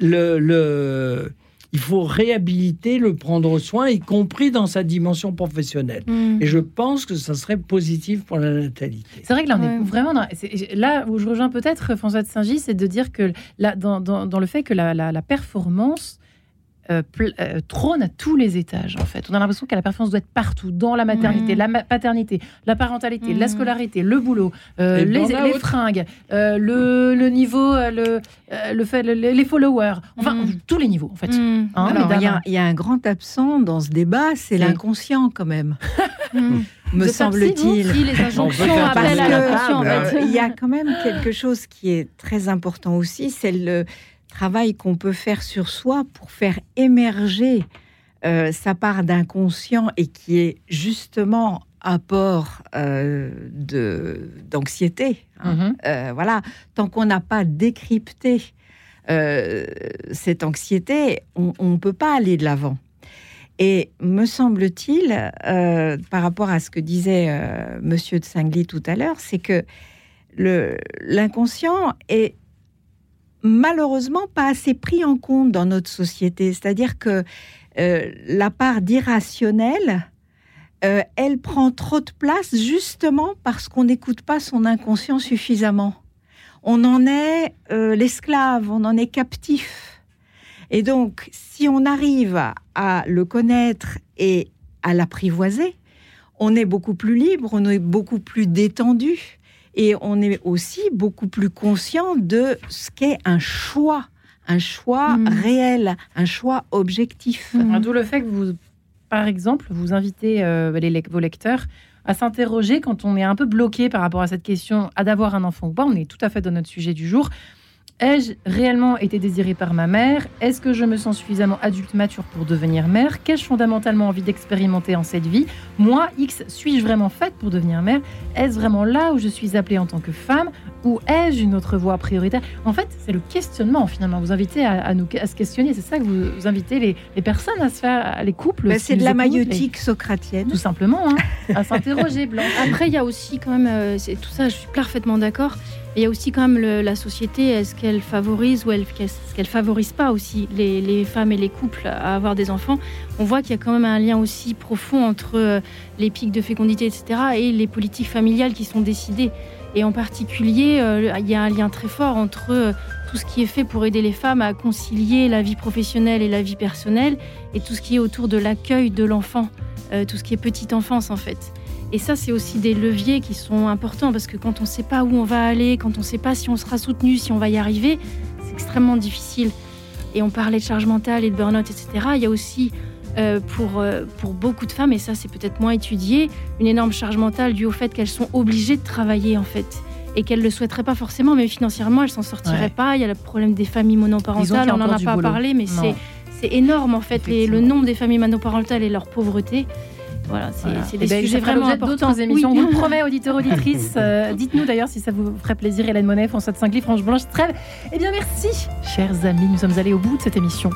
le, il faut réhabiliter le prendre soin, y compris dans sa dimension professionnelle. Mm. Et je pense que ça serait positif pour la natalité. C'est vrai que là, on est vraiment dans, là où je rejoins peut-être François de Saint-Gilles, c'est de dire que là, dans, dans, le fait que la, la, la performance euh, euh, trône à tous les étages, en fait. On a l'impression que la performance doit être partout, dans la maternité, la paternité, la parentalité, la scolarité, le boulot, euh, les, les, fringues, le, le, niveau, le, le fait, les followers, enfin, tous les niveaux, en fait. Hein, Alors, il y, a un grand absent dans ce débat, c'est l'inconscient, quand même. me semble-t-il. Il y a quand même quelque chose qui est très important aussi, c'est le travail qu'on peut faire sur soi pour faire émerger euh, sa part d'inconscient et qui est justement apport euh, de d'anxiété. Hein. Mhm. Euh, voilà, tant qu'on n'a pas décrypté cette anxiété, on ne peut pas aller de l'avant. Et me semble-t-il, par rapport à ce que disait Monsieur de Singly tout à l'heure, c'est que l'inconscient est malheureusement pas assez pris en compte dans notre société. C'est-à-dire que euh, la part d'irrationnel, euh, elle prend trop de place justement parce qu'on n'écoute pas son inconscient suffisamment. On en est euh, l'esclave, on en est captif. Et donc, si on arrive à le connaître et à l'apprivoiser, on est beaucoup plus libre, on est beaucoup plus détendu. Et on est aussi beaucoup plus conscient de ce qu'est un choix, un choix mm. réel, un choix objectif. Mm. D'où le fait que vous, par exemple, vous invitez euh, les, vos lecteurs à s'interroger quand on est un peu bloqué par rapport à cette question à d'avoir un enfant ou pas. On est tout à fait dans notre sujet du jour. Ai-je réellement été désirée par ma mère? Est-ce que je me sens suffisamment adulte mature pour devenir mère? Qu'ai-je fondamentalement envie d'expérimenter en cette vie? Moi, X, suis-je vraiment faite pour devenir mère? Est-ce vraiment là où je suis appelée en tant que femme? Ou ai-je une autre voie prioritaire? En fait, c'est le questionnement finalement. Vous invitez à, nous, à se questionner. C'est ça que vous, invitez les, personnes à se faire, les couples. Ben, c'est de la maïotique socratienne. Tout simplement, hein, à s'interroger. Blanc. Après, il y a aussi quand même, euh, c'est tout ça, je suis parfaitement d'accord il y a aussi quand même la société, est-ce qu'elle favorise ou est-ce qu'elle favorise pas aussi les, femmes et les couples à avoir des enfants? On voit qu'il y a quand même un lien aussi profond entre euh, les pics de fécondité, etc., et les politiques familiales qui sont décidées. Et en particulier, euh, il y a un lien très fort entre euh, tout ce qui est fait pour aider les femmes à concilier la vie professionnelle et la vie personnelle, et tout ce qui est autour de l'accueil de l'enfant, tout ce qui est petite enfance en fait. Et ça, c'est aussi des leviers qui sont importants parce que quand on ne sait pas où on va aller, quand on ne sait pas si on sera soutenu, si on va y arriver, c'est extrêmement difficile. Et on parlait de charge mentale et de burn-out, etc. Il y a aussi euh, pour, euh, pour beaucoup de femmes, et ça c'est peut-être moins étudié, une énorme charge mentale due au fait qu'elles sont obligées de travailler en fait. Et qu'elles ne le souhaiteraient pas forcément, mais financièrement elles s'en sortiraient pas. Il y a le problème des familles monoparentales, on n'en a pas parlé, mais c'est énorme en fait, le nombre des familles monoparentales et leur pauvreté. Voilà, c'est des eh ben, sujets vraiment importants. émissions. On vous le promet, auditeurs, auditrices. Euh, dites-nous d'ailleurs si ça vous ferait plaisir, Hélène Monet, François de Saint-Gly, Franche Blanche Trèves. Eh bien, merci, chers amis. Nous sommes allés au bout de cette émission.